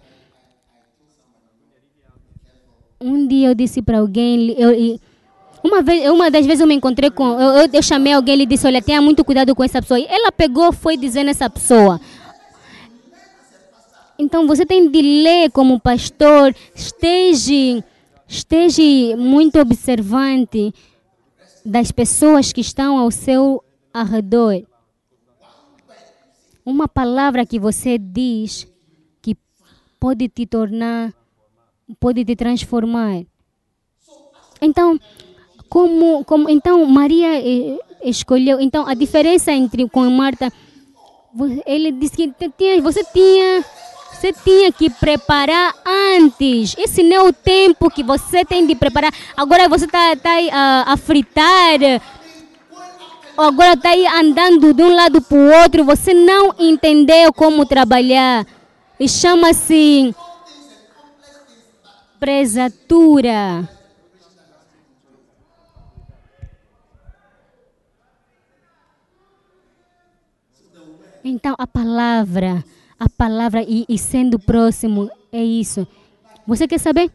Um dia eu disse para alguém, eu, uma, vez, uma das vezes eu me encontrei com, eu, eu, eu chamei alguém e disse, olha, tenha muito cuidado com essa pessoa. E ela pegou, foi dizendo essa pessoa, então você tem de ler como pastor, esteja, esteja muito observante das pessoas que estão ao seu arredor. Uma palavra que você diz que pode te tornar, pode te transformar. Então, como, como então Maria eh, escolheu, então a diferença entre com Marta, ele disse que tinha, você tinha você tinha que preparar antes. Esse não é o tempo que você tem de preparar. Agora você está tá aí a, a fritar. Agora está aí andando de um lado para o outro. Você não entendeu como trabalhar. E chama-se presatura. Então a palavra a palavra e, e sendo próximo é isso. Você quer saber?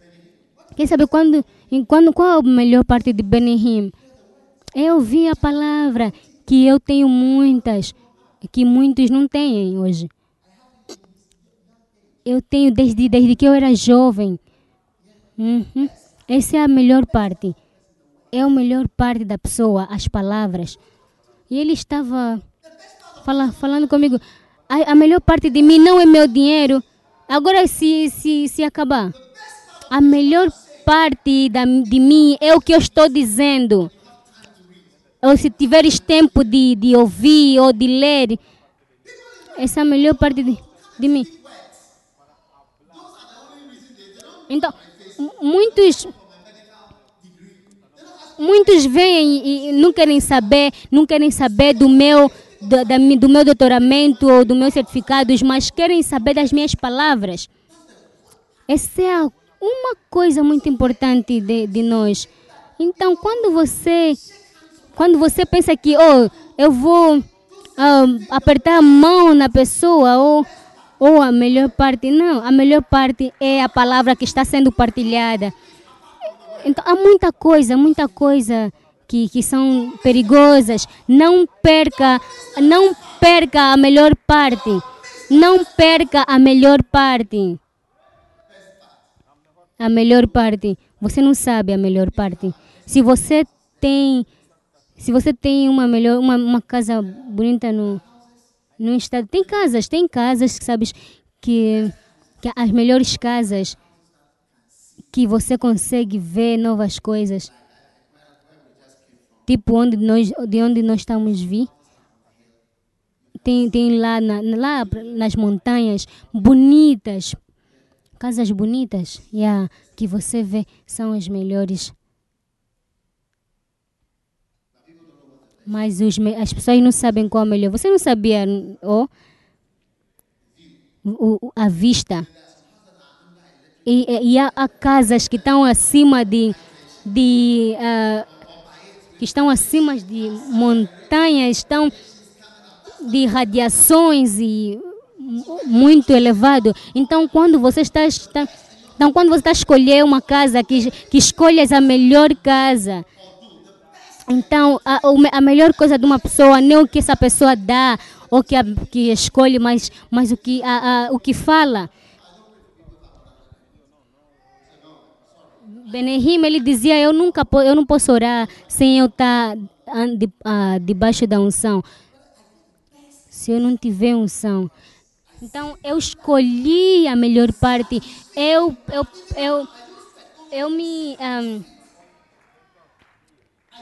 Quer saber quando, quando qual a melhor parte de Benihim? É ouvir a palavra que eu tenho muitas, que muitos não têm hoje. Eu tenho desde, desde que eu era jovem. Uhum. Essa é a melhor parte. É a melhor parte da pessoa, as palavras. E ele estava fala, falando comigo a, a melhor parte de mim não é meu dinheiro, Agora, se, se, se acabar, a melhor parte da, de mim é o que eu estou dizendo. Ou se tiveres tempo de, de ouvir ou de ler, essa é a melhor parte de, de mim. Então, muitos muitos vêm e não querem saber, não querem saber do meu do, da, do meu doutoramento ou do meu certificados, mas querem saber das minhas palavras. Essa é uma coisa muito importante de, de nós. Então, quando você quando você pensa que oh, eu vou apertar a mão na pessoa ou ou a melhor parte, não, a melhor parte é a palavra que está sendo partilhada. Então, há muita coisa, muita coisa que, que são perigosas. Não perca, não perca a melhor parte. Não perca a melhor parte. A melhor parte. Você não sabe a melhor parte. Se você tem, se você tem uma melhor, uma, uma casa bonita no, no estado, tem casas, tem casas que sabes que, que as melhores casas que você consegue ver novas coisas. Tipo onde nós, de onde nós estamos vir. Tem, tem lá, na, lá nas montanhas bonitas, casas bonitas, yeah, que você vê são as melhores. Mas os, as pessoas não sabem qual é melhor. Você não sabia, oh, o, a vista e, e há, há, casas que estão acima de, de uh, que estão acima de montanhas, estão de radiações e muito elevado. Então, quando você está, está então, quando você está a escolher uma casa, que, que escolhas a melhor casa. Então, a, a melhor coisa de uma pessoa não é o que essa pessoa dá ou que, a, que escolhe, mas, mas o, que, a, a, o que fala. Benehim, ele dizia, eu nunca eu não posso orar sem eu estar de, uh, debaixo da unção. Se eu não tiver unção. Então, eu escolhi a melhor parte. Eu, eu, eu, eu me... Um,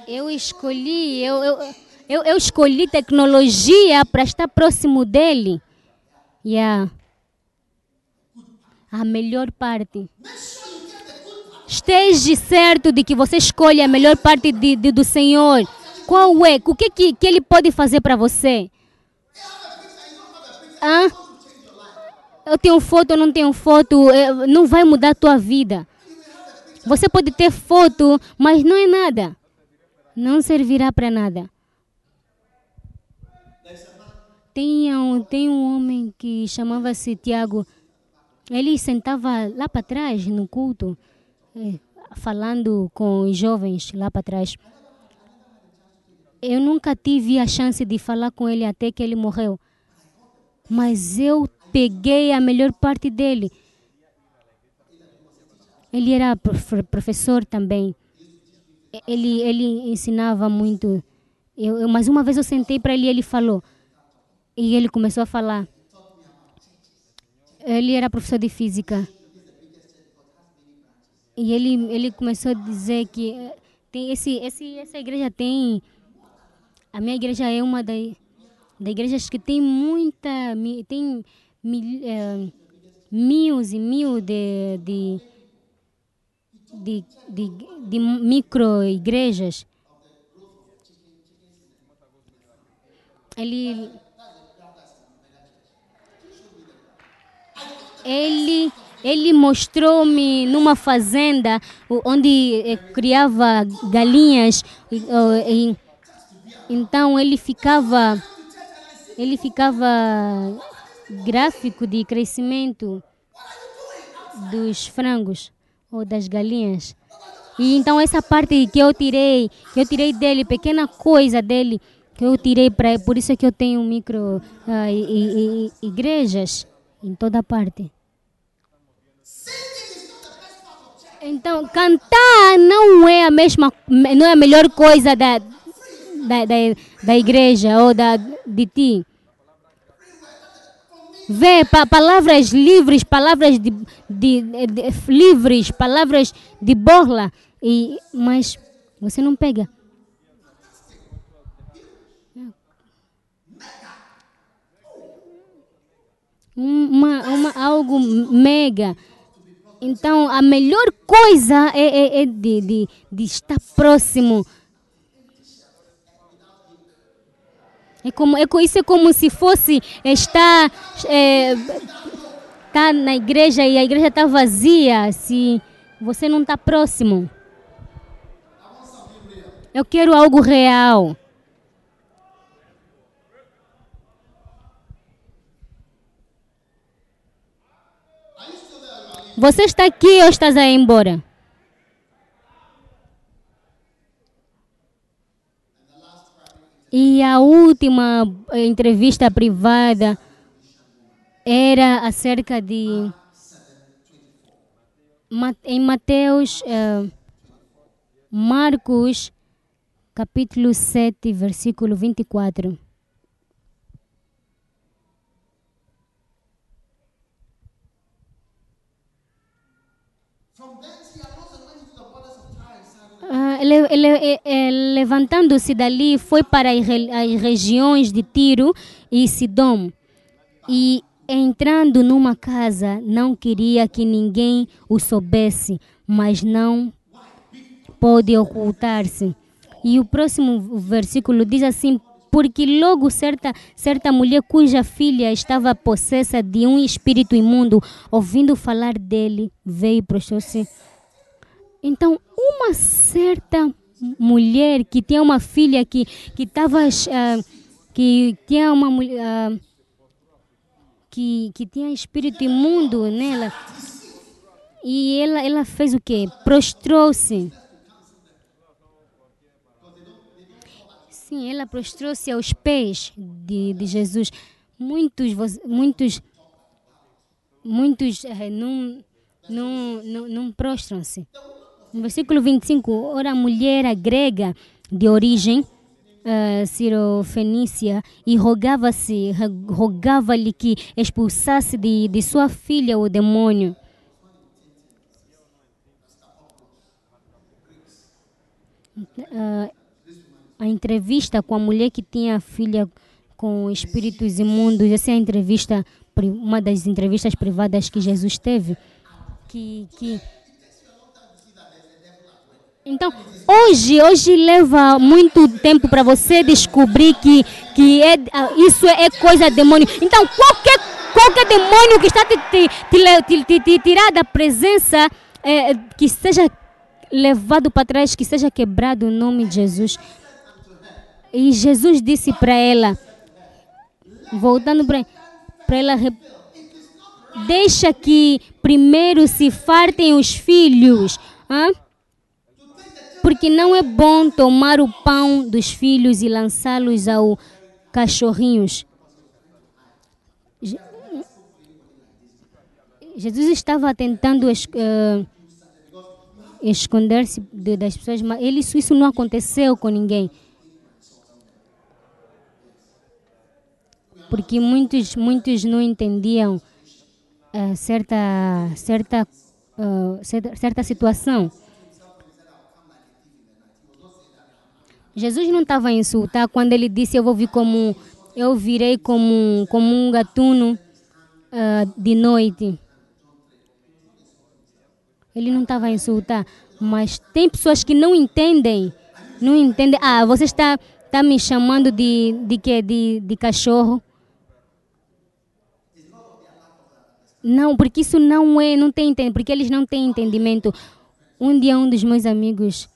eu escolhi, eu, eu, eu, eu escolhi tecnologia para estar próximo dele. Yeah. A melhor parte. Esteja certo de que você escolhe a melhor parte de, de, do Senhor. Qual é? O que, que, que Ele pode fazer para você? Hã? Eu tenho foto, eu não tenho foto, é, não vai mudar a tua vida. Você pode ter foto, mas não é nada. Não servirá para nada. Tem um, tem um homem que chamava-se Tiago. Ele sentava lá para trás no culto. Falando com os jovens lá para trás. Eu nunca tive a chance de falar com ele até que ele morreu. Mas eu peguei a melhor parte dele. Ele era professor também. Ele, ele ensinava muito. Eu, eu, mas uma vez eu sentei para ele e ele falou. E ele começou a falar. Ele era professor de física. E ele, ele começou a dizer que eh, tem esse, esse, essa igreja tem. A minha igreja é uma das, das igrejas que tem muita. tem mil, é, mil e mil de, de, de, de, de micro igrejas. Ele. Ele ele mostrou-me numa fazenda onde eh, criava galinhas. E, então ele ficava, ele ficava gráfico de crescimento dos frangos ou das galinhas. E então essa parte que eu tirei, que eu tirei dele, pequena coisa dele, que eu tirei para, por isso é que eu tenho micro uh, igrejas em toda parte. Então, cantar não é a mesma, não é a melhor coisa da, da, da, da igreja ou da, de ti. vê pa palavras livres, palavras de, de, de, de, livres, palavras de borla, e, mas você não pega. Uma, uma, algo mega. Então, a melhor coisa é, é, é de, de, de estar próximo É como, é, isso é como se fosse estar é, tá na igreja e a igreja está vazia se você não está próximo. Eu quero algo real. Você está aqui ou estás a embora? E a última eh, entrevista privada era acerca de. Em Mateus, uh, Marcos, capítulo 7, versículo 24. Ele, ele, ele, levantando-se dali, foi para as regiões de Tiro e Sidom. E entrando numa casa, não queria que ninguém o soubesse, mas não pôde ocultar-se. E o próximo versículo diz assim: porque logo certa, certa mulher cuja filha estava possessa de um espírito imundo, ouvindo falar dele, veio e prostrou-se então, uma certa mulher que tinha uma filha que que estava uh, que tinha uma uh, que que tinha espírito imundo nela e ela ela fez o quê? Prostrou-se. Sim, ela prostrou-se aos pés de, de Jesus. Muitos muitos muitos uh, não não não, não prostram-se. No versículo 25, ora a mulher grega de origem uh, cirofenícia e rogava-se, rogava-lhe que expulsasse de, de sua filha o demônio. Uh, a entrevista com a mulher que tinha filha com espíritos imundos, essa é a entrevista, uma das entrevistas privadas que Jesus teve, que, que então, hoje, hoje leva muito tempo para você descobrir que, que é, ah, isso é coisa demônio. Então, qualquer, qualquer demônio que está te, te, te, te tirar da presença, é, que seja levado para trás, que seja quebrado em nome de Jesus. E Jesus disse para ela, voltando para ela, deixa que primeiro se fartem os filhos. Porque não é bom tomar o pão dos filhos e lançá-los ao cachorrinhos. Jesus estava tentando uh, esconder-se das pessoas, mas ele, isso não aconteceu com ninguém. Porque muitos, muitos não entendiam uh, certa, certa, uh, certa, certa situação. Jesus não estava a insultar quando ele disse eu vou vir como eu virei como como um gatuno uh, de noite. Ele não estava a insultar, mas tem pessoas que não entendem, não entendem. Ah, você está está me chamando de de que de, de cachorro? Não, porque isso não é, não tem porque eles não têm entendimento. Um dia um dos meus amigos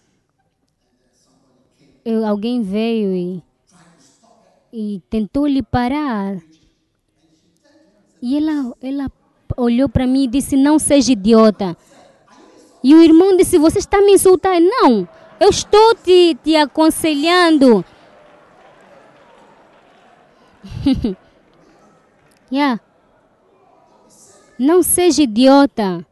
alguém veio e, e tentou lhe parar. E ela, ela olhou para mim e disse: Não seja idiota. E o irmão disse: Você está me insultando? Não, eu estou te, te aconselhando. yeah. Não seja idiota.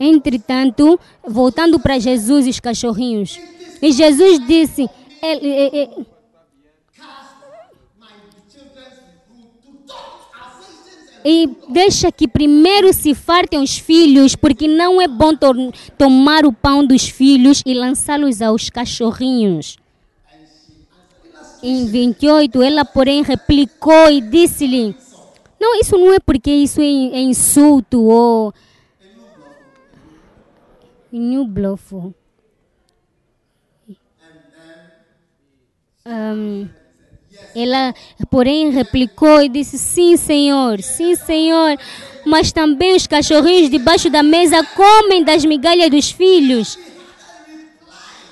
Entretanto, voltando para Jesus os cachorrinhos, e Jesus disse: ele, ele, e deixa que primeiro se fartem os filhos, porque não é bom to tomar o pão dos filhos e lançá-los aos cachorrinhos. Em 28, ela, porém, replicou e disse-lhe: Não, isso não é porque isso é, é insulto ou. Inúblofo. Um, ela, porém, replicou e disse: Sim, Senhor, sim, Senhor. Mas também os cachorrinhos debaixo da mesa comem das migalhas dos filhos.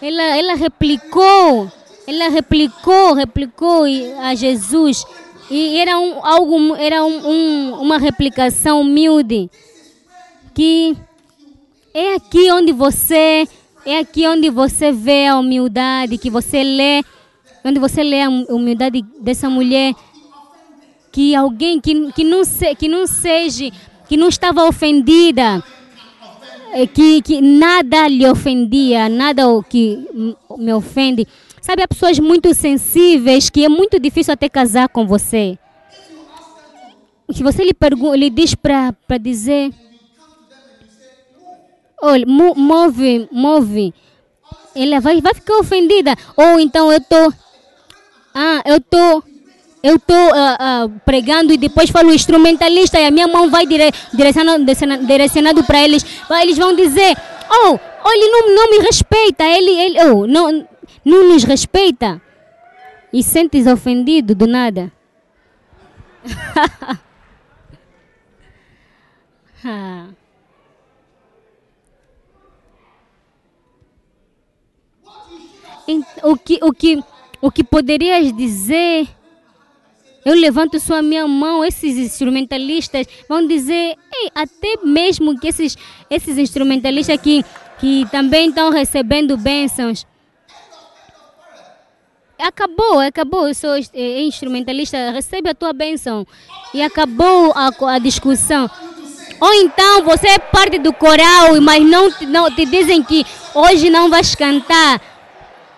Ela, ela replicou, ela replicou, replicou a Jesus. E era, um, algo, era um, um, uma replicação humilde. Que é aqui onde você, é aqui onde você vê a humildade, que você lê quando você lê a humildade dessa mulher, que alguém que, que, não, se, que não seja, que não estava ofendida, eh, que, que nada lhe ofendia, nada o que me ofende. Sabe, há pessoas muito sensíveis que é muito difícil até casar com você. Se você lhe, pergunta, lhe diz para dizer, olha, move, move, ela vai, vai ficar ofendida. Ou então eu estou ah, eu tô eu tô uh, uh, pregando e depois falo instrumentalista e a minha mão vai dire, direcionado, direcionado para eles. Eles vão dizer, oh, oh ele não, não me respeita, ele, ele oh, não, não nos respeita. E sentes ofendido do nada. o que, o que o que poderias dizer? Eu levanto sua minha mão, esses instrumentalistas vão dizer, até mesmo que esses, esses instrumentalistas que, que também estão recebendo bênçãos. Acabou, acabou, eu sou eh, instrumentalista, recebe a tua bênção. E acabou a, a discussão. Ou então você é parte do coral, mas não, não te dizem que hoje não vais cantar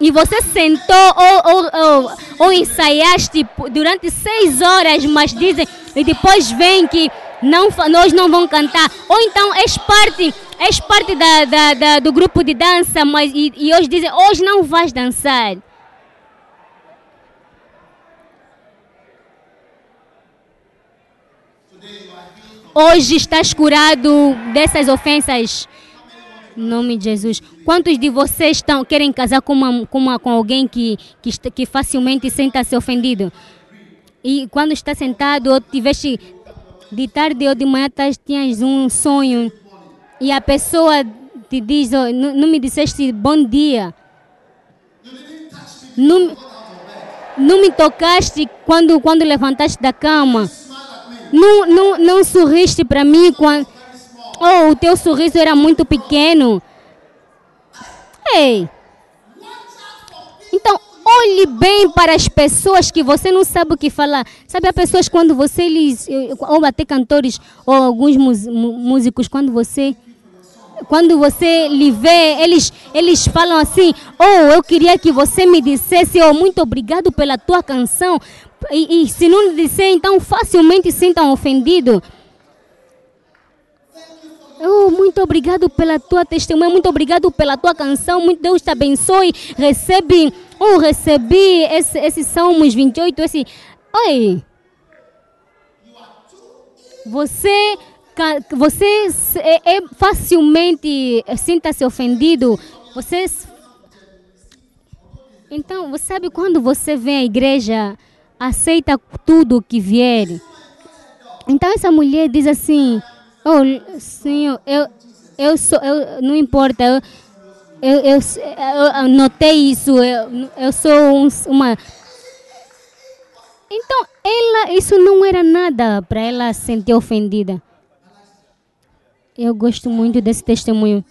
e você sentou ou, ou, ou, ou, ensaiaste durante seis horas, mas dizem, e depois vem que não, nós não vamos cantar. Ou então és parte, és parte da, da, da do grupo de dança, mas e, e hoje dizem, hoje não vais dançar. Hoje estás curado dessas ofensas em nome de Jesus. Quantos de vocês estão, querem casar com, uma, com, uma, com alguém que, que, que facilmente senta-se ofendido? E quando está sentado, ou tiveste de tarde ou de manhã, tinhas um sonho e a pessoa te diz: oh, não, não me disseste bom dia. Não, não me tocaste quando, quando levantaste da cama. Não, não, não sorriste para mim quando Oh, o teu sorriso era muito pequeno. Ei. Então, olhe bem para as pessoas que você não sabe o que falar. Sabe, as pessoas quando você lhes, ou até cantores, ou alguns músicos, quando você quando você lhe vê, eles, eles falam assim: Oh, eu queria que você me dissesse, oh, muito obrigado pela tua canção. E, e se não disser, então facilmente sintam ofendidos. Oh, muito obrigado pela tua testemunha, muito obrigado pela tua canção, muito Deus te abençoe. Recebe, oh, recebi esse, esse Salmos 28, esse. Oi! Você, você é, é facilmente sinta-se ofendido. Você. Então, você sabe quando você vem à igreja, aceita tudo que vier. Então, essa mulher diz assim. Oh, senhor, eu, eu sou, eu, não importa, eu, eu, eu, eu notei isso, eu, eu sou um, uma. Então, ela, isso não era nada para ela sentir ofendida. Eu gosto muito desse testemunho.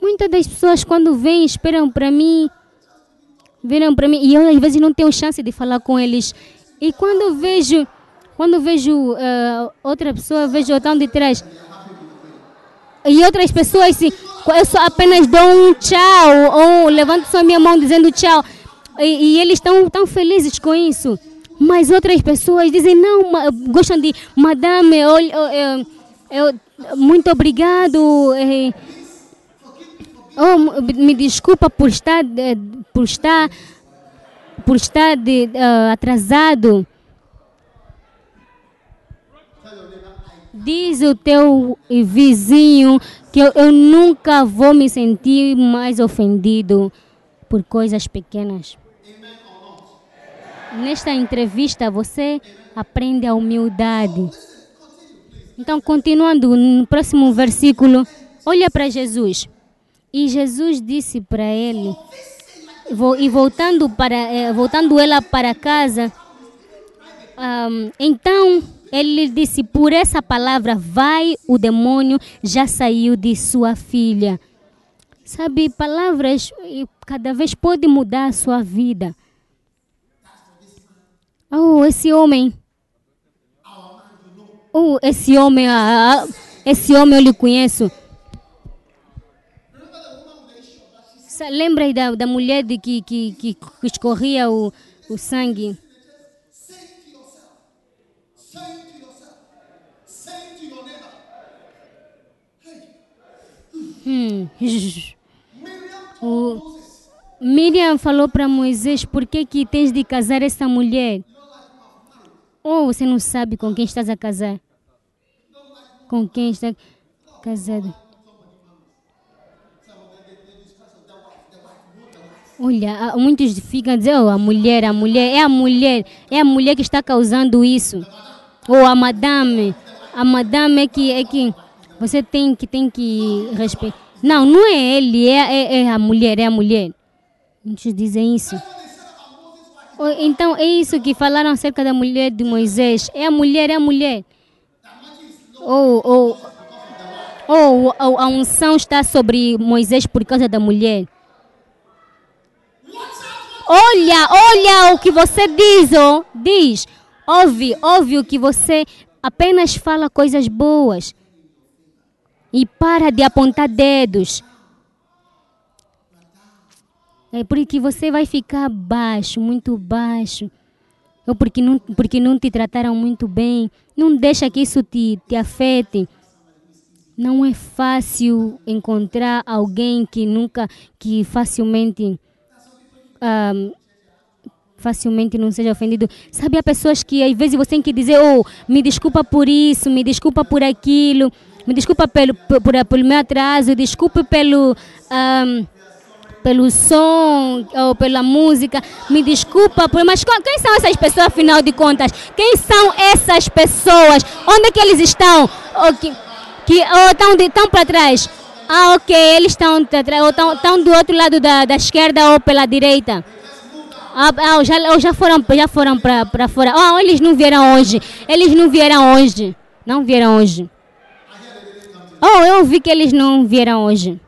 Muitas das pessoas, quando vêm, esperam para mim, viram para mim, e eu às vezes não tenho chance de falar com eles. E quando vejo quando vejo uh, outra pessoa, vejo o de trás. E outras pessoas, sim, eu só apenas dou um tchau, ou levanto só minha mão dizendo tchau. E, e eles estão tão felizes com isso. Mas outras pessoas dizem, não, gostam de, madame, eu, eu- eu- muito obrigado. eh, Oh, me desculpa por estar, eh, por estar, por estar de, ah, atrasado. Diz o teu vizinho que eu, eu nunca vou me sentir mais ofendido por coisas pequenas. Nesta entrevista você aprende a humildade. Então, continuando no próximo versículo, olha para Jesus. E Jesus disse para ele, e voltando para eh, voltando ela para casa, Ahm, então ele lhe disse: Por essa palavra, vai, o demônio já saiu de sua filha. Sabe, palavras cada vez pode mudar a sua vida. Oh, esse homem. Oh, esse homem, ah, ah, esse homem eu lhe conheço. Lembra da, da mulher de que, que, que escorria o, o sangue? Hum. O Miriam falou para Moisés: Por que, que tens de casar essa mulher? Ou você não sabe com quem estás a casar? Com quem está casado? Olha, muitos ficam dizer, oh, a mulher, a mulher, é a mulher, é a mulher que está causando isso. Ou a madame, a madame é que, é que você tem que, tem que respeitar. Não, não é ele, é, é, é a mulher, é a mulher. Muitos dizem isso. Então é isso que falaram acerca da mulher de Moisés. É a mulher, é a mulher. Ou, ou, ou, ou a unção está sobre Moisés por causa da mulher. Olha, olha o que você diz, oh, diz. Ouve, ouve o que você apenas fala coisas boas. E para de apontar dedos. É porque você vai ficar baixo, muito baixo. Ou porque não, porque não te trataram muito bem. Não deixa que isso te, te afete. Não é fácil encontrar alguém que nunca, que facilmente, facilmente não seja ofendido. Sabe, há pessoas que às vezes você tem que dizer, oh, me desculpa por isso, me desculpa por aquilo, me desculpa pelo, por, pelo meu atraso, desculpe pelo, ahm, pelo som ou pela música, me desculpa, por, mas qu- quem são essas pessoas afinal de contas? Quem são essas pessoas? Onde é que eles estão? Ou que, que ou estão, estão para trás? Ah, ok, eles estão ou estão, estão do outro lado da, da esquerda ou pela direita. Ah, ah, já, já foram, já foram para fora. Ah, eles não vieram hoje. Eles não vieram hoje. Não vieram hoje. Oh, eu vi que eles não vieram hoje.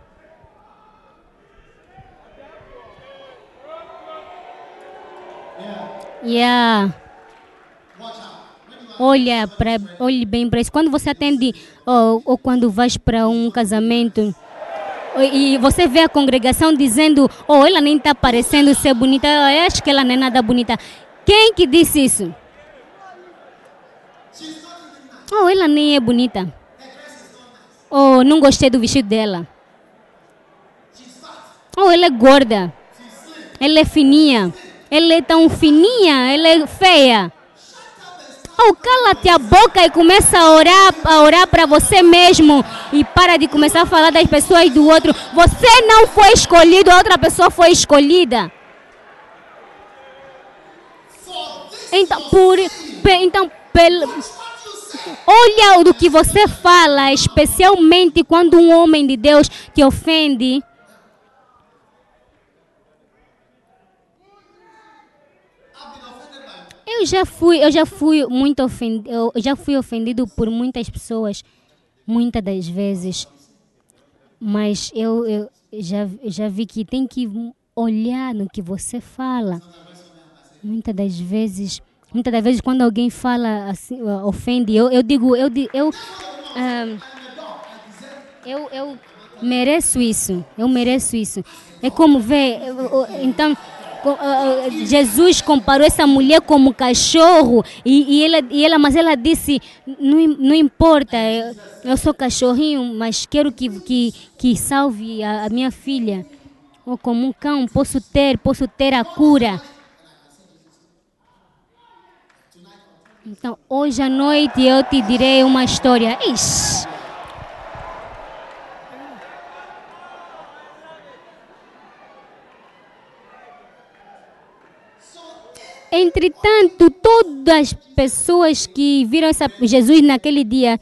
Yeah. Olha, pra, olhe bem para isso. Quando você atende ou, ou quando vais para um casamento e você vê a congregação dizendo, oh, ela nem está parecendo ser bonita, eu acho que ela não é nada bonita. Quem que disse isso? Oh, ela nem é bonita. Oh, não gostei do vestido dela. Oh, ela é gorda. Ela é fininha. Ela é tão fininha, ela é feia. Oh, cala-te a boca e começa a orar, a orar para você mesmo e para de começar a falar das pessoas do outro. Você não foi escolhido, a outra pessoa foi escolhida. Então, por, então pel, olha do que você fala, especialmente quando um homem de Deus te ofende. Eu já fui, eu já fui muito ofendido, eu já fui ofendido por muitas pessoas, muitas das vezes. Mas eu, eu já, já vi que tem que olhar no que você fala. Muitas das vezes, muitas das vezes quando alguém fala assim, ofende, eu, eu digo, eu eu, eu eu mereço isso, eu mereço isso. É como ver, então Jesus comparou essa mulher como cachorro e, e ela, e ela, mas ela disse, não, não importa, eu, eu sou cachorrinho, mas quero que, que, que salve a, a minha filha. Ou como um cão, posso ter, posso ter a cura. Então, hoje à noite eu te direi uma história. Ixi. Entretanto, todas as pessoas que viram Jesus naquele dia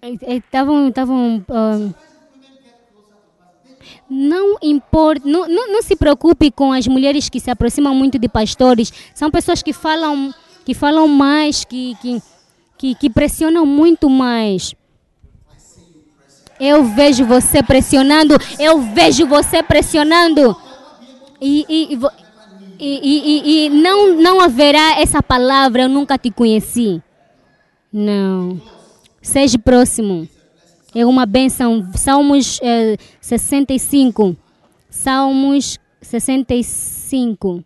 eh, eh, estavam estavam ah, não importa, não, não, não se preocupe com as mulheres que se aproximam muito de pastores. São pessoas que falam, que falam mais, que, que, que, que pressionam muito mais. Eu vejo você pressionando, eu vejo você pressionando. E, e, e e não, não haverá essa palavra, eu nunca te conheci. Não. Seja próximo. É uma benção. Salmos eh, 65. Salmos 65.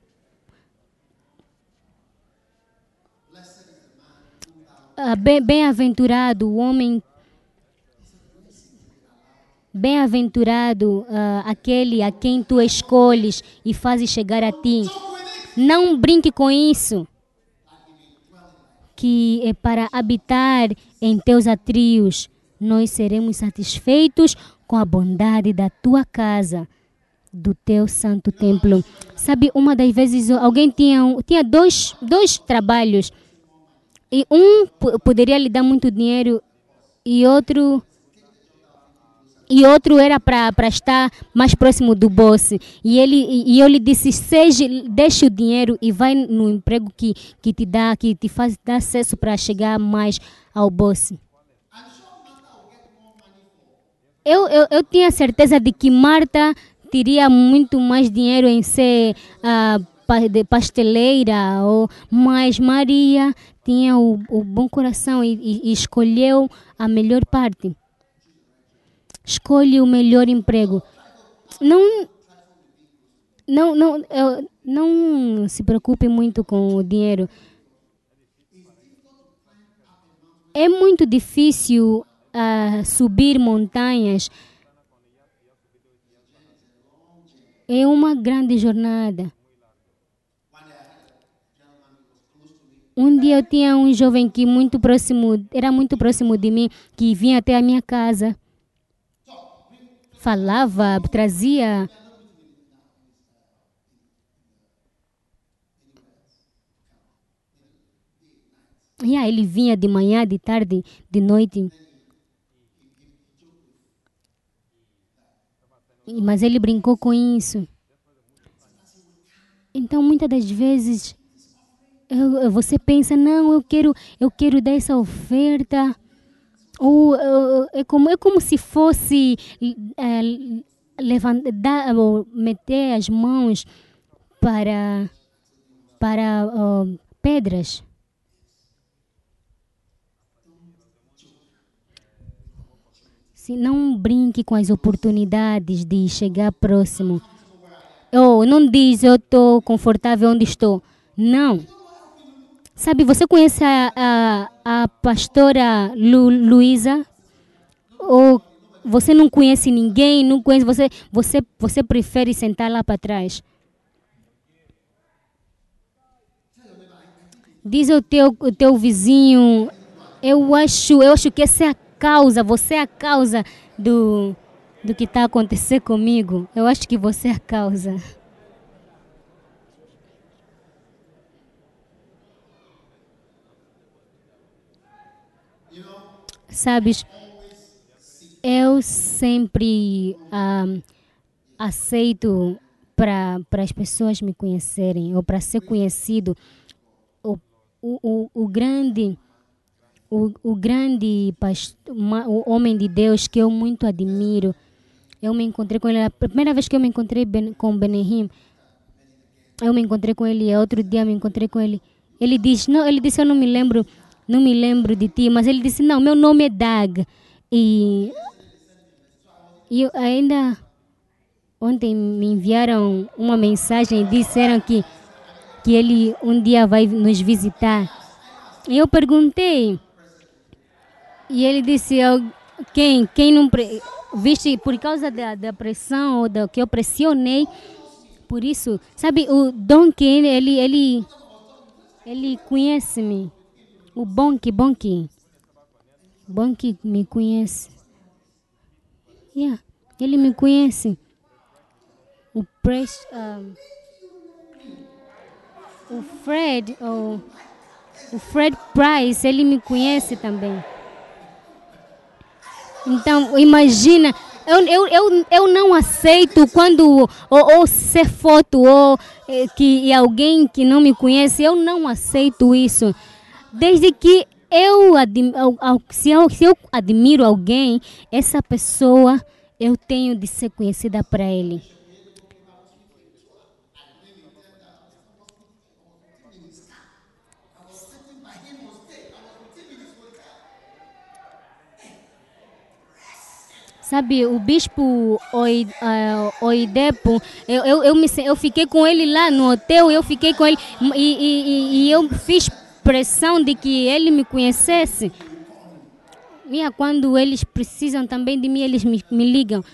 Ah, bem- Bem-aventurado o homem. Bem-aventurado ah, aquele a quem tu escolhes e fazes chegar a ti. Não brinque com isso que é para habitar em teus atrios, nós seremos satisfeitos com a bondade da tua casa, do teu santo templo. Sabe, uma das vezes alguém tinha, tinha dois, dois trabalhos e um po- poderia lhe dar muito dinheiro e outro e outro era para estar mais próximo do boss. E ele e eu lhe disse, seja, deixe o dinheiro e vai no emprego que, que te dá, que te faz dar acesso para chegar mais ao boss. Eu, eu, eu tinha certeza de que Marta teria muito mais dinheiro em ser de pasteleira, ou, mas Maria tinha o, o bom coração e, e- e escolheu a melhor parte escolhe o melhor emprego. Não, não, não, eu- não se preocupe muito com o dinheiro. É muito difícil ah, subir montanhas. É uma grande jornada. Um dia eu tinha um jovem que muito próximo, era muito próximo de mim, que vinha até a minha casa falava, trazia. E aí ele vinha de manhã, de tarde, de noite. Mas ele brincou com isso. Então, muitas das vezes, eu- você pensa, não, eu quero, eu quero dar essa oferta. Ou é, como, é como se fosse uh, levantar, ou meter as mãos para, para pedras. Se não brinque com as oportunidades de chegar próximo. Ou não diz eu estou confortável onde estou. Não. Sabe, você conhece a, a, a pastora Lu, Luísa? Ou você não conhece ninguém, não conhece, você, você, você prefere sentar lá para trás? Diz ao teu, o teu vizinho, eu acho, eu acho que essa é a causa, você é a causa do, do que está acontecendo comigo. Eu acho que você é a causa. Sabes, eu sempre ah, aceito para as pessoas me conhecerem ou para ser conhecido o, o, o, o grande o, o grande pastor, o homem de Deus que eu muito admiro. Eu me encontrei com ele, a primeira vez que eu me encontrei com Benehim, eu me encontrei com ele, outro dia me encontrei com ele. Ele disse, não, ele disse, eu não me lembro, não me lembro de ti, mas ele disse, não, meu nome é Dag. E, e ainda ontem me enviaram uma mensagem e disseram que, que ele um dia vai nos visitar. E eu perguntei. E ele disse, "Eu- quem, quem não... pre- Viste, por causa da, da pressão, da que eu pressionei, por isso, sabe, o Donkey, ele, ele, ele conhece-me. O Bonk, Bonk. Bonk me conhece. Yeah, ele me conhece. O Pres, ah, o Fred, o, o Fred Price, ele me conhece também. Então, imagina, eu, eu, eu, eu não aceito quando ou, ou ser foto ou eh, que alguém que não me conhece, eu não aceito isso. Desde que eu, se eu, se eu admiro alguém, essa pessoa eu tenho de ser conhecida para ele. Sabe, o bispo ah, Oidepo, eu, eu, eu, me, eu fiquei com ele lá no hotel, eu fiquei com ele e, e, e- e eu fiz pressão de que ele me conhecesse. Minha, quando eles precisam também de mim, eles me, me ligam.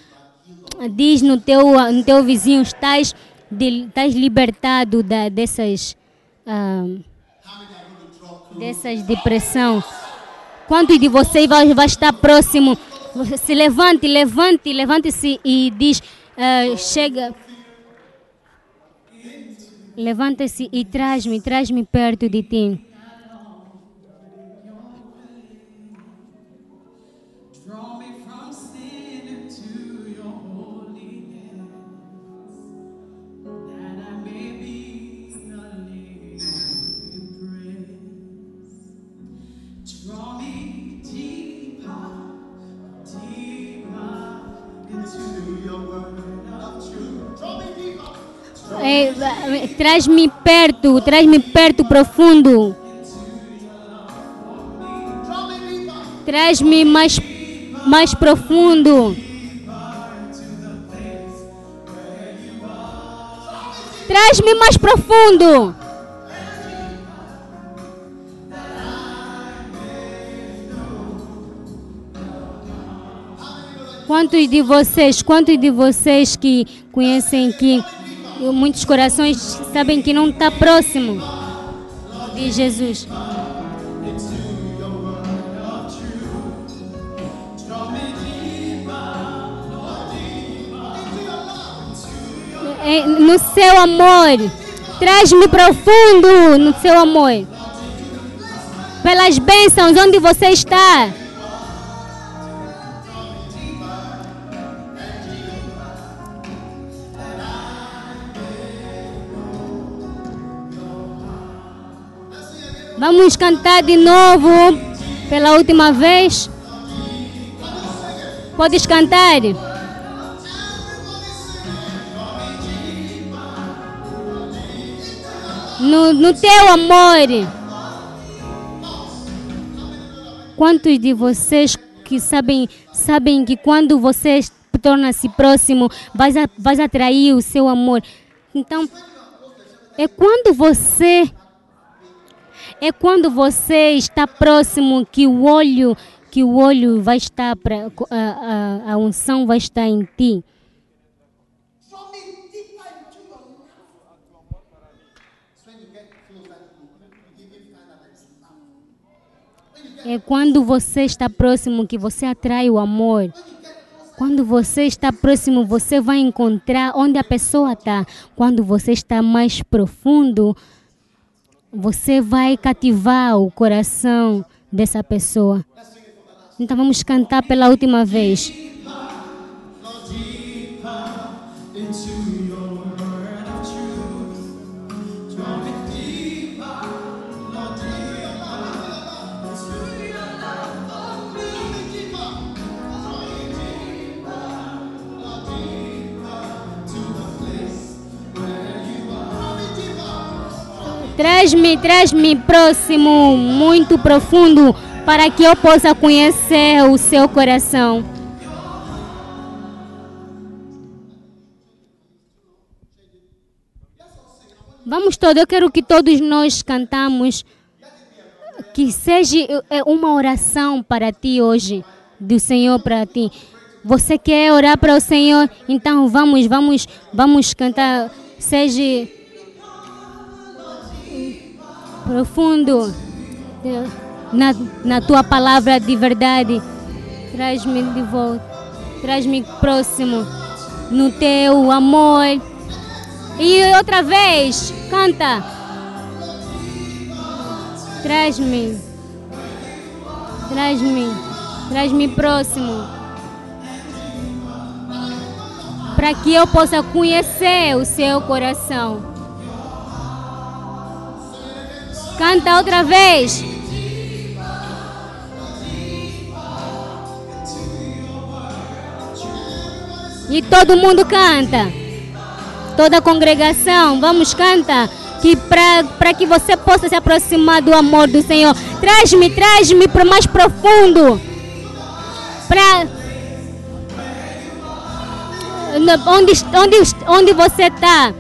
Diz no teu, no teu vizinho, estás, de, estás libertado da, dessas, ah, dessas depressão. Quantos de vocês vai, vai estar próximo? Se levante, levante, levante-se e diz, ah, chega. Levanta-se e traz-me, traz-me perto de ti. Draw Traz-me perto, traz-me perto profundo. Traz-me mais, mais profundo. Traz-me mais profundo. Quantos de vocês, quantos de vocês que conhecem que muitos corações sabem que não está próximo de Jesus? É, no seu amor. Traz-me profundo no seu amor. Pelas bênçãos onde você está. Vamos cantar de novo pela última vez. Podes cantar? No, no teu amor. Quantos de vocês que sabem, sabem que quando você torna-se próximo, vais, a, vais atrair o seu amor? Então, é quando você é quando você está próximo que o olho que o olho vai estar pra, a, a, a unção vai estar em ti. É quando você está próximo que você atrai o amor. Quando você está próximo, você vai encontrar onde a pessoa está. Quando você está mais profundo, você vai cativar o coração dessa pessoa. Então vamos cantar pela última vez. Traz-me, traz-me próximo, muito profundo, para que eu possa conhecer o seu coração. Vamos todos, eu quero que todos nós cantamos que seja é uma oração para ti hoje, do Senhor para ti. Você quer orar para o Senhor? Então vamos, vamos, vamos cantar. Seja profundo na, na tua palavra de verdade. Traz-me de volta, traz-me próximo no teu amor. E outra vez, canta. Traz-me, traz-me, traz-me próximo. Para que eu possa conhecer o seu coração. Canta outra vez. E todo mundo canta. Toda a congregação, vamos cantar. Que para que você possa se aproximar do amor do Senhor. Traz-me, traz-me para mais profundo. Para onde, onde, onde você está.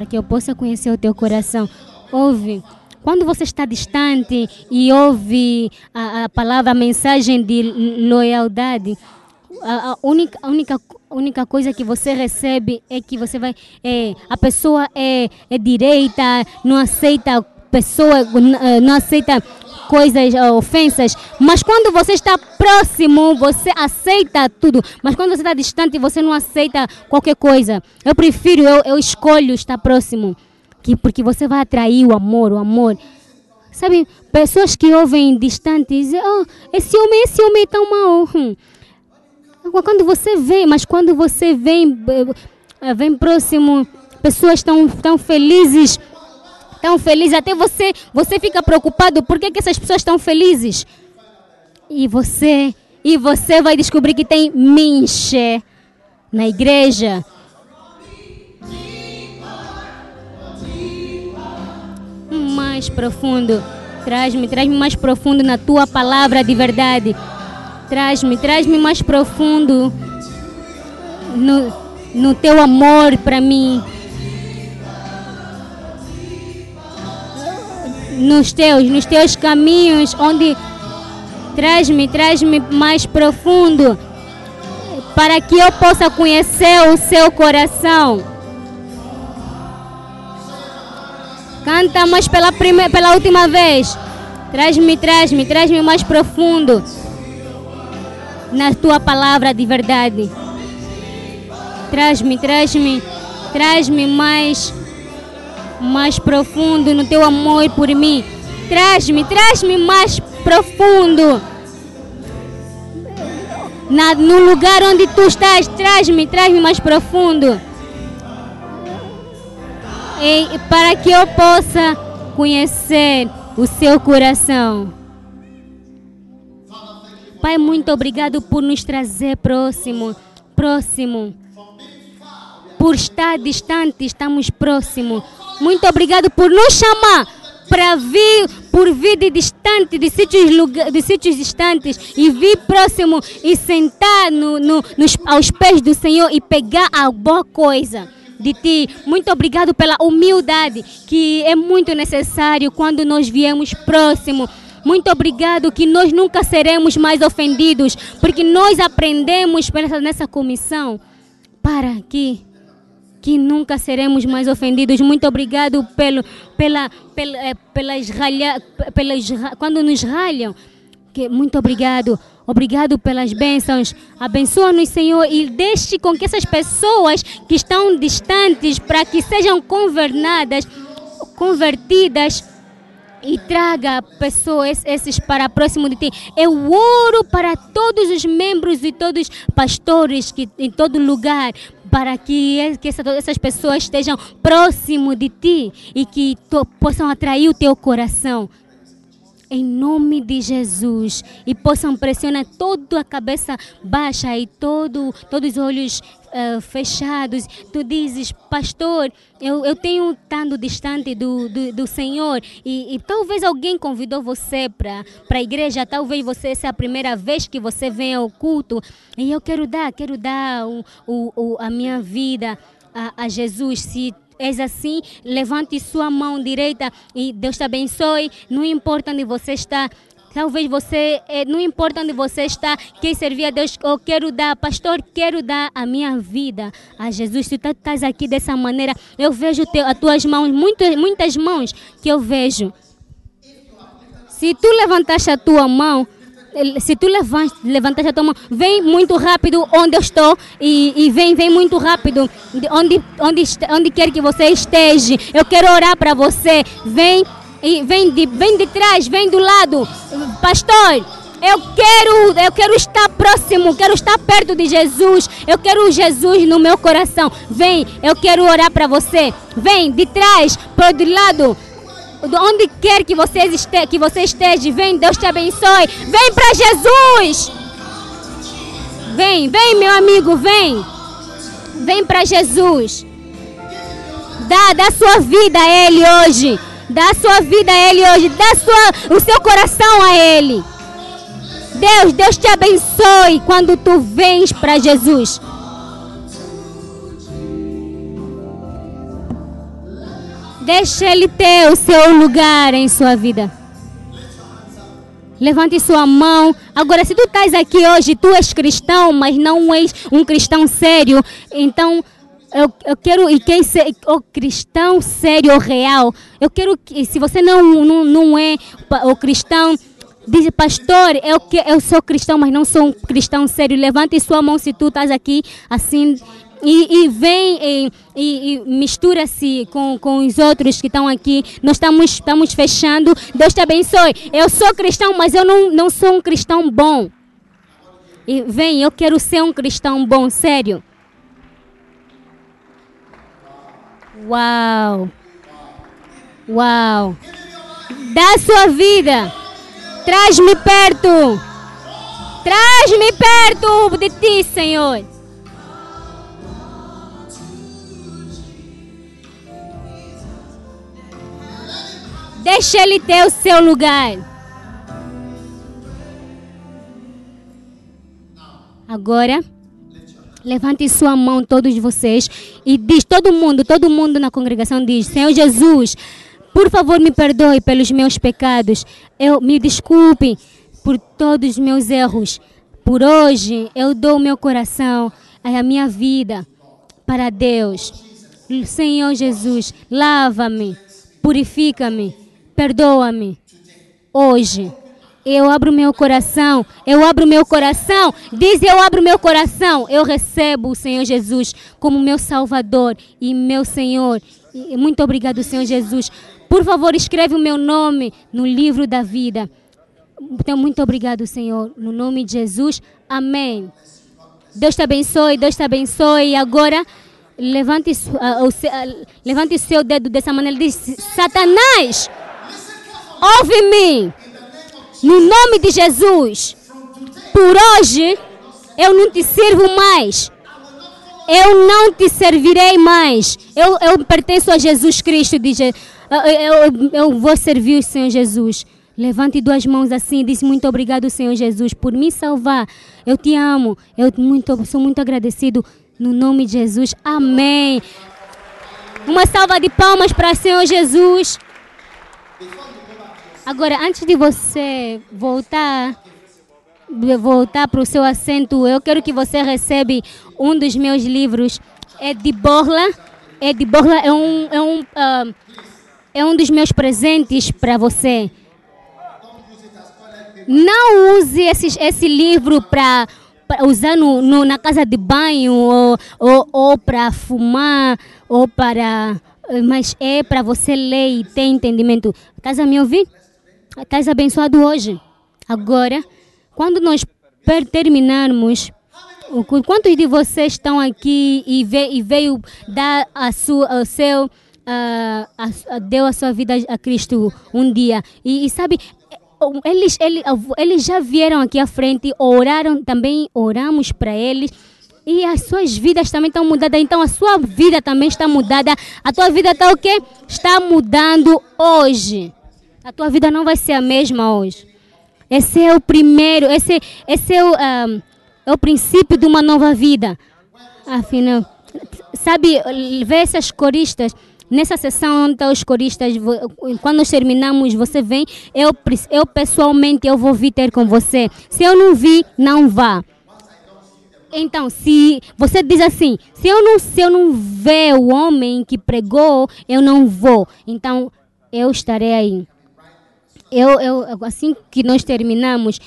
Para que eu possa conhecer o teu coração. Ouve. Quando você está distante e ouve a, a palavra, a mensagem de loyaldade, a, a, única, a única, única coisa que você recebe é que você vai. É, a pessoa é, é direita, não aceita pessoa, não aceita coisas, ofensas, mas quando você está próximo, você aceita tudo. Mas quando você está distante, você não aceita qualquer coisa. Eu prefiro, eu, eu escolho estar próximo que porque você vai atrair o amor, o amor. Sabe, pessoas que ouvem distantes, oh, esse homem, esse homem é tão mau. Hum. Quando você vem, mas quando você vem, eh, vem próximo, pessoas tão, tão felizes, tão felizes, até você, você fica preocupado, por que, que essas pessoas estão felizes? E você, e você vai descobrir que tem minche na igreja, mais profundo. Traz-me, traz-me mais profundo na tua palavra de verdade. Traz-me, traz-me mais profundo no, no teu amor para mim. Nos teus, nos teus caminhos, onde traz-me, traz-me mais profundo para que eu possa conhecer o seu coração. Canta mais pela, primeira, pela última vez. Traz-me, traz-me, traz-me mais profundo na tua palavra de verdade. Traz-me, traz-me, traz-me mais, mais profundo no teu amor por mim. Traz-me, traz-me mais profundo. Na, no lugar onde tu estás, traz-me, traz-me mais profundo em, para que eu possa conhecer o seu coração. Pai, muito obrigado por nos trazer próximo, próximo. Por estar distante, estamos próximo. Muito obrigado por nos chamar para vir, por vir de distante, de sítios, de sítios distantes e vir próximo e sentar no, no, nos, aos pés do Senhor e pegar a boa coisa de ti. Muito obrigado pela humildade que é muito necessário quando nós viemos próximo. Muito obrigado que nós nunca seremos mais ofendidos, porque nós aprendemos nessa comissão para que que nunca seremos mais ofendidos. Muito obrigado pelo, pela, pela, eh, pelas ralha, pelas, quando nos ralham. Que, muito obrigado. Obrigado pelas bênçãos. Abençoa-nos, Senhor, e deixe com que essas pessoas que estão distantes, para que sejam governadas, convertidas, e traga pessoas esses para próximo de ti. Eu oro para todos os membros e todos os pastores que em todo lugar para que, que essa, essas pessoas estejam próximo de ti e que to, possam atrair o teu coração. Em nome de Jesus. E possam pressionar toda a cabeça baixa e todo, todos os olhos ah, fechados. Tu dizes, pastor, eu, eu tenho estado distante do, do, do Senhor e, e talvez alguém convidou você para a igreja, talvez você essa é a primeira vez que você vem ao culto e eu quero dar, quero dar o, o, o, a minha vida a, a Jesus. Se és assim, levante sua mão direita e Deus te abençoe. Não importa onde você está. Talvez você, eh, não importa onde você está, quer servir a Deus, ou quero dar, pastor, quero dar a minha vida a Jesus. Se tu estás aqui dessa maneira, eu vejo teu, as tuas mãos, muitas, muitas mãos que eu vejo. Se tu levantaste a tua mão, se tu levan- levantaste a tua mão, vem muito rápido onde eu estou e, e vem, vem muito rápido de onde, onde, onde quer que você esteja. Eu quero orar para você. Vem e vem de, vem de trás, vem do lado. Pastor, eu quero, eu quero estar próximo, quero estar perto de Jesus. Eu quero Jesus no meu coração. Vem, eu quero orar para você. Vem de trás, por do lado. De Onde quer que você, este, que você esteja, vem, Deus te abençoe. Vem para Jesus. Vem, vem, meu amigo, vem. Vem para Jesus. Dá, dá sua vida a Ele hoje. Dá sua vida a Ele hoje. Dá sua, o seu coração a Ele. Deus, Deus te abençoe quando tu vens para Jesus. Deixa Ele ter o seu lugar em sua vida. Levante sua mão. Agora, se tu estás aqui hoje, tu és cristão, mas não és um cristão sério, então eu, eu quero, e quem se, o cristão sério, real, eu quero que, se você não, não, não é o cristão, diz, pastor, eu, que, eu sou cristão, mas não sou um cristão sério, levante sua mão se tu estás aqui, assim, e, e vem e, e- e mistura-se com, com os outros que estão aqui. Nós estamos, estamos fechando. Deus te abençoe. Eu sou cristão, mas eu não, não sou um cristão bom. E vem, eu quero ser um cristão bom, sério. Uau! Uau! Dá sua vida! Traz-me perto! Traz-me perto de ti, Senhor! Deixa ele ter o seu lugar. Agora, levante sua mão, todos vocês, e diz: todo mundo, todo mundo na congregação diz: Senhor Jesus, por favor, me perdoe pelos meus pecados. Eu me desculpe por todos os meus erros. Por hoje, eu dou o meu coração, a minha vida para Deus. Senhor Jesus, lava-me, purifica-me, perdoa-me. Hoje, eu abro meu coração, eu abro meu coração, diz eu abro meu coração, eu recebo o Senhor Jesus como meu Salvador e meu Senhor. E muito obrigado, Senhor Jesus. Por favor, escreve o meu nome no livro da vida. Então, muito obrigado, Senhor. No nome de Jesus. Amém. Deus te abençoe, Deus te abençoe. E agora, levante, ah, o se- ah, levante seu dedo dessa maneira. Diz: Satanás, ouve-me. No nome de Jesus. Por hoje, eu não te sirvo mais. Eu não te servirei mais. Eu, eu pertenço a Jesus Cristo. Diz, eu, eu, eu vou servir o Senhor Jesus. Levante duas mãos assim e diz muito obrigado, Senhor Jesus, por me salvar. Eu te amo. Eu muito, sou muito agradecido. No nome de Jesus. Amém. Uma salva de palmas para o Senhor Jesus. Agora, antes de você voltar, voltar para o seu assento, eu quero que você receba um dos meus livros. É de Borla. É de Borla. É um, é um, ah, é um dos meus presentes para você. Não use esse, esse livro para usar no, no- na casa de banho ou, ou, ou para fumar ou para. Mas é para você ler e ter entendimento. Estás a me ouvir? Estás abençoado hoje. Agora, quando nós terminarmos, quantos de vocês estão aqui e, ve, veio dar a sua, o seu, ah, a- a- deu a sua vida a Cristo um dia? E, e sabe, eles, eles, eles já vieram aqui à frente, oraram também, oramos para eles. E as suas vidas também estão mudadas. Então a sua vida também está mudada. A tua vida está o quê? Está mudando hoje. A tua vida não vai ser a mesma hoje. Esse é o primeiro, esse, esse é, o, ah, é o princípio de uma nova vida. Afinal, sabe, ver essas coristas, nessa sessão onde estão os coristas, quando nós terminamos, você vem, eu, eu pessoalmente eu vou vir ter com você. Se eu não vi, não vá. Então, se você diz assim, se eu não, se eu não ver o homem que pregou, eu não vou. Então, eu estarei aí. Eu, eu, assim que nós terminamos,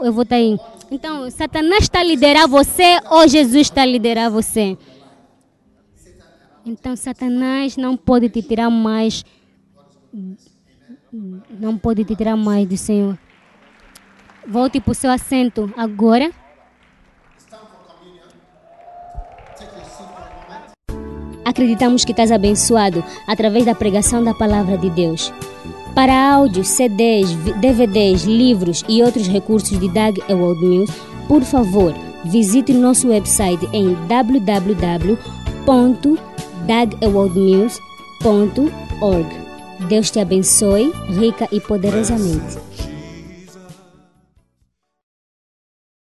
eu vou estar aí. Então, Satanás está a liderar você ou Jesus está a liderar você? Então, Satanás não pode te tirar mais. Não pode te tirar mais do Senhor. Volte para o seu assento agora. Acreditamos que estás abençoado através da pregação da palavra de Deus. Para áudios, CDs, DVDs, livros e outros recursos de Doug Ewald Mills, por favor, visite nosso website em www.dougewaldmills.org. Deus te abençoe rica e poderosamente.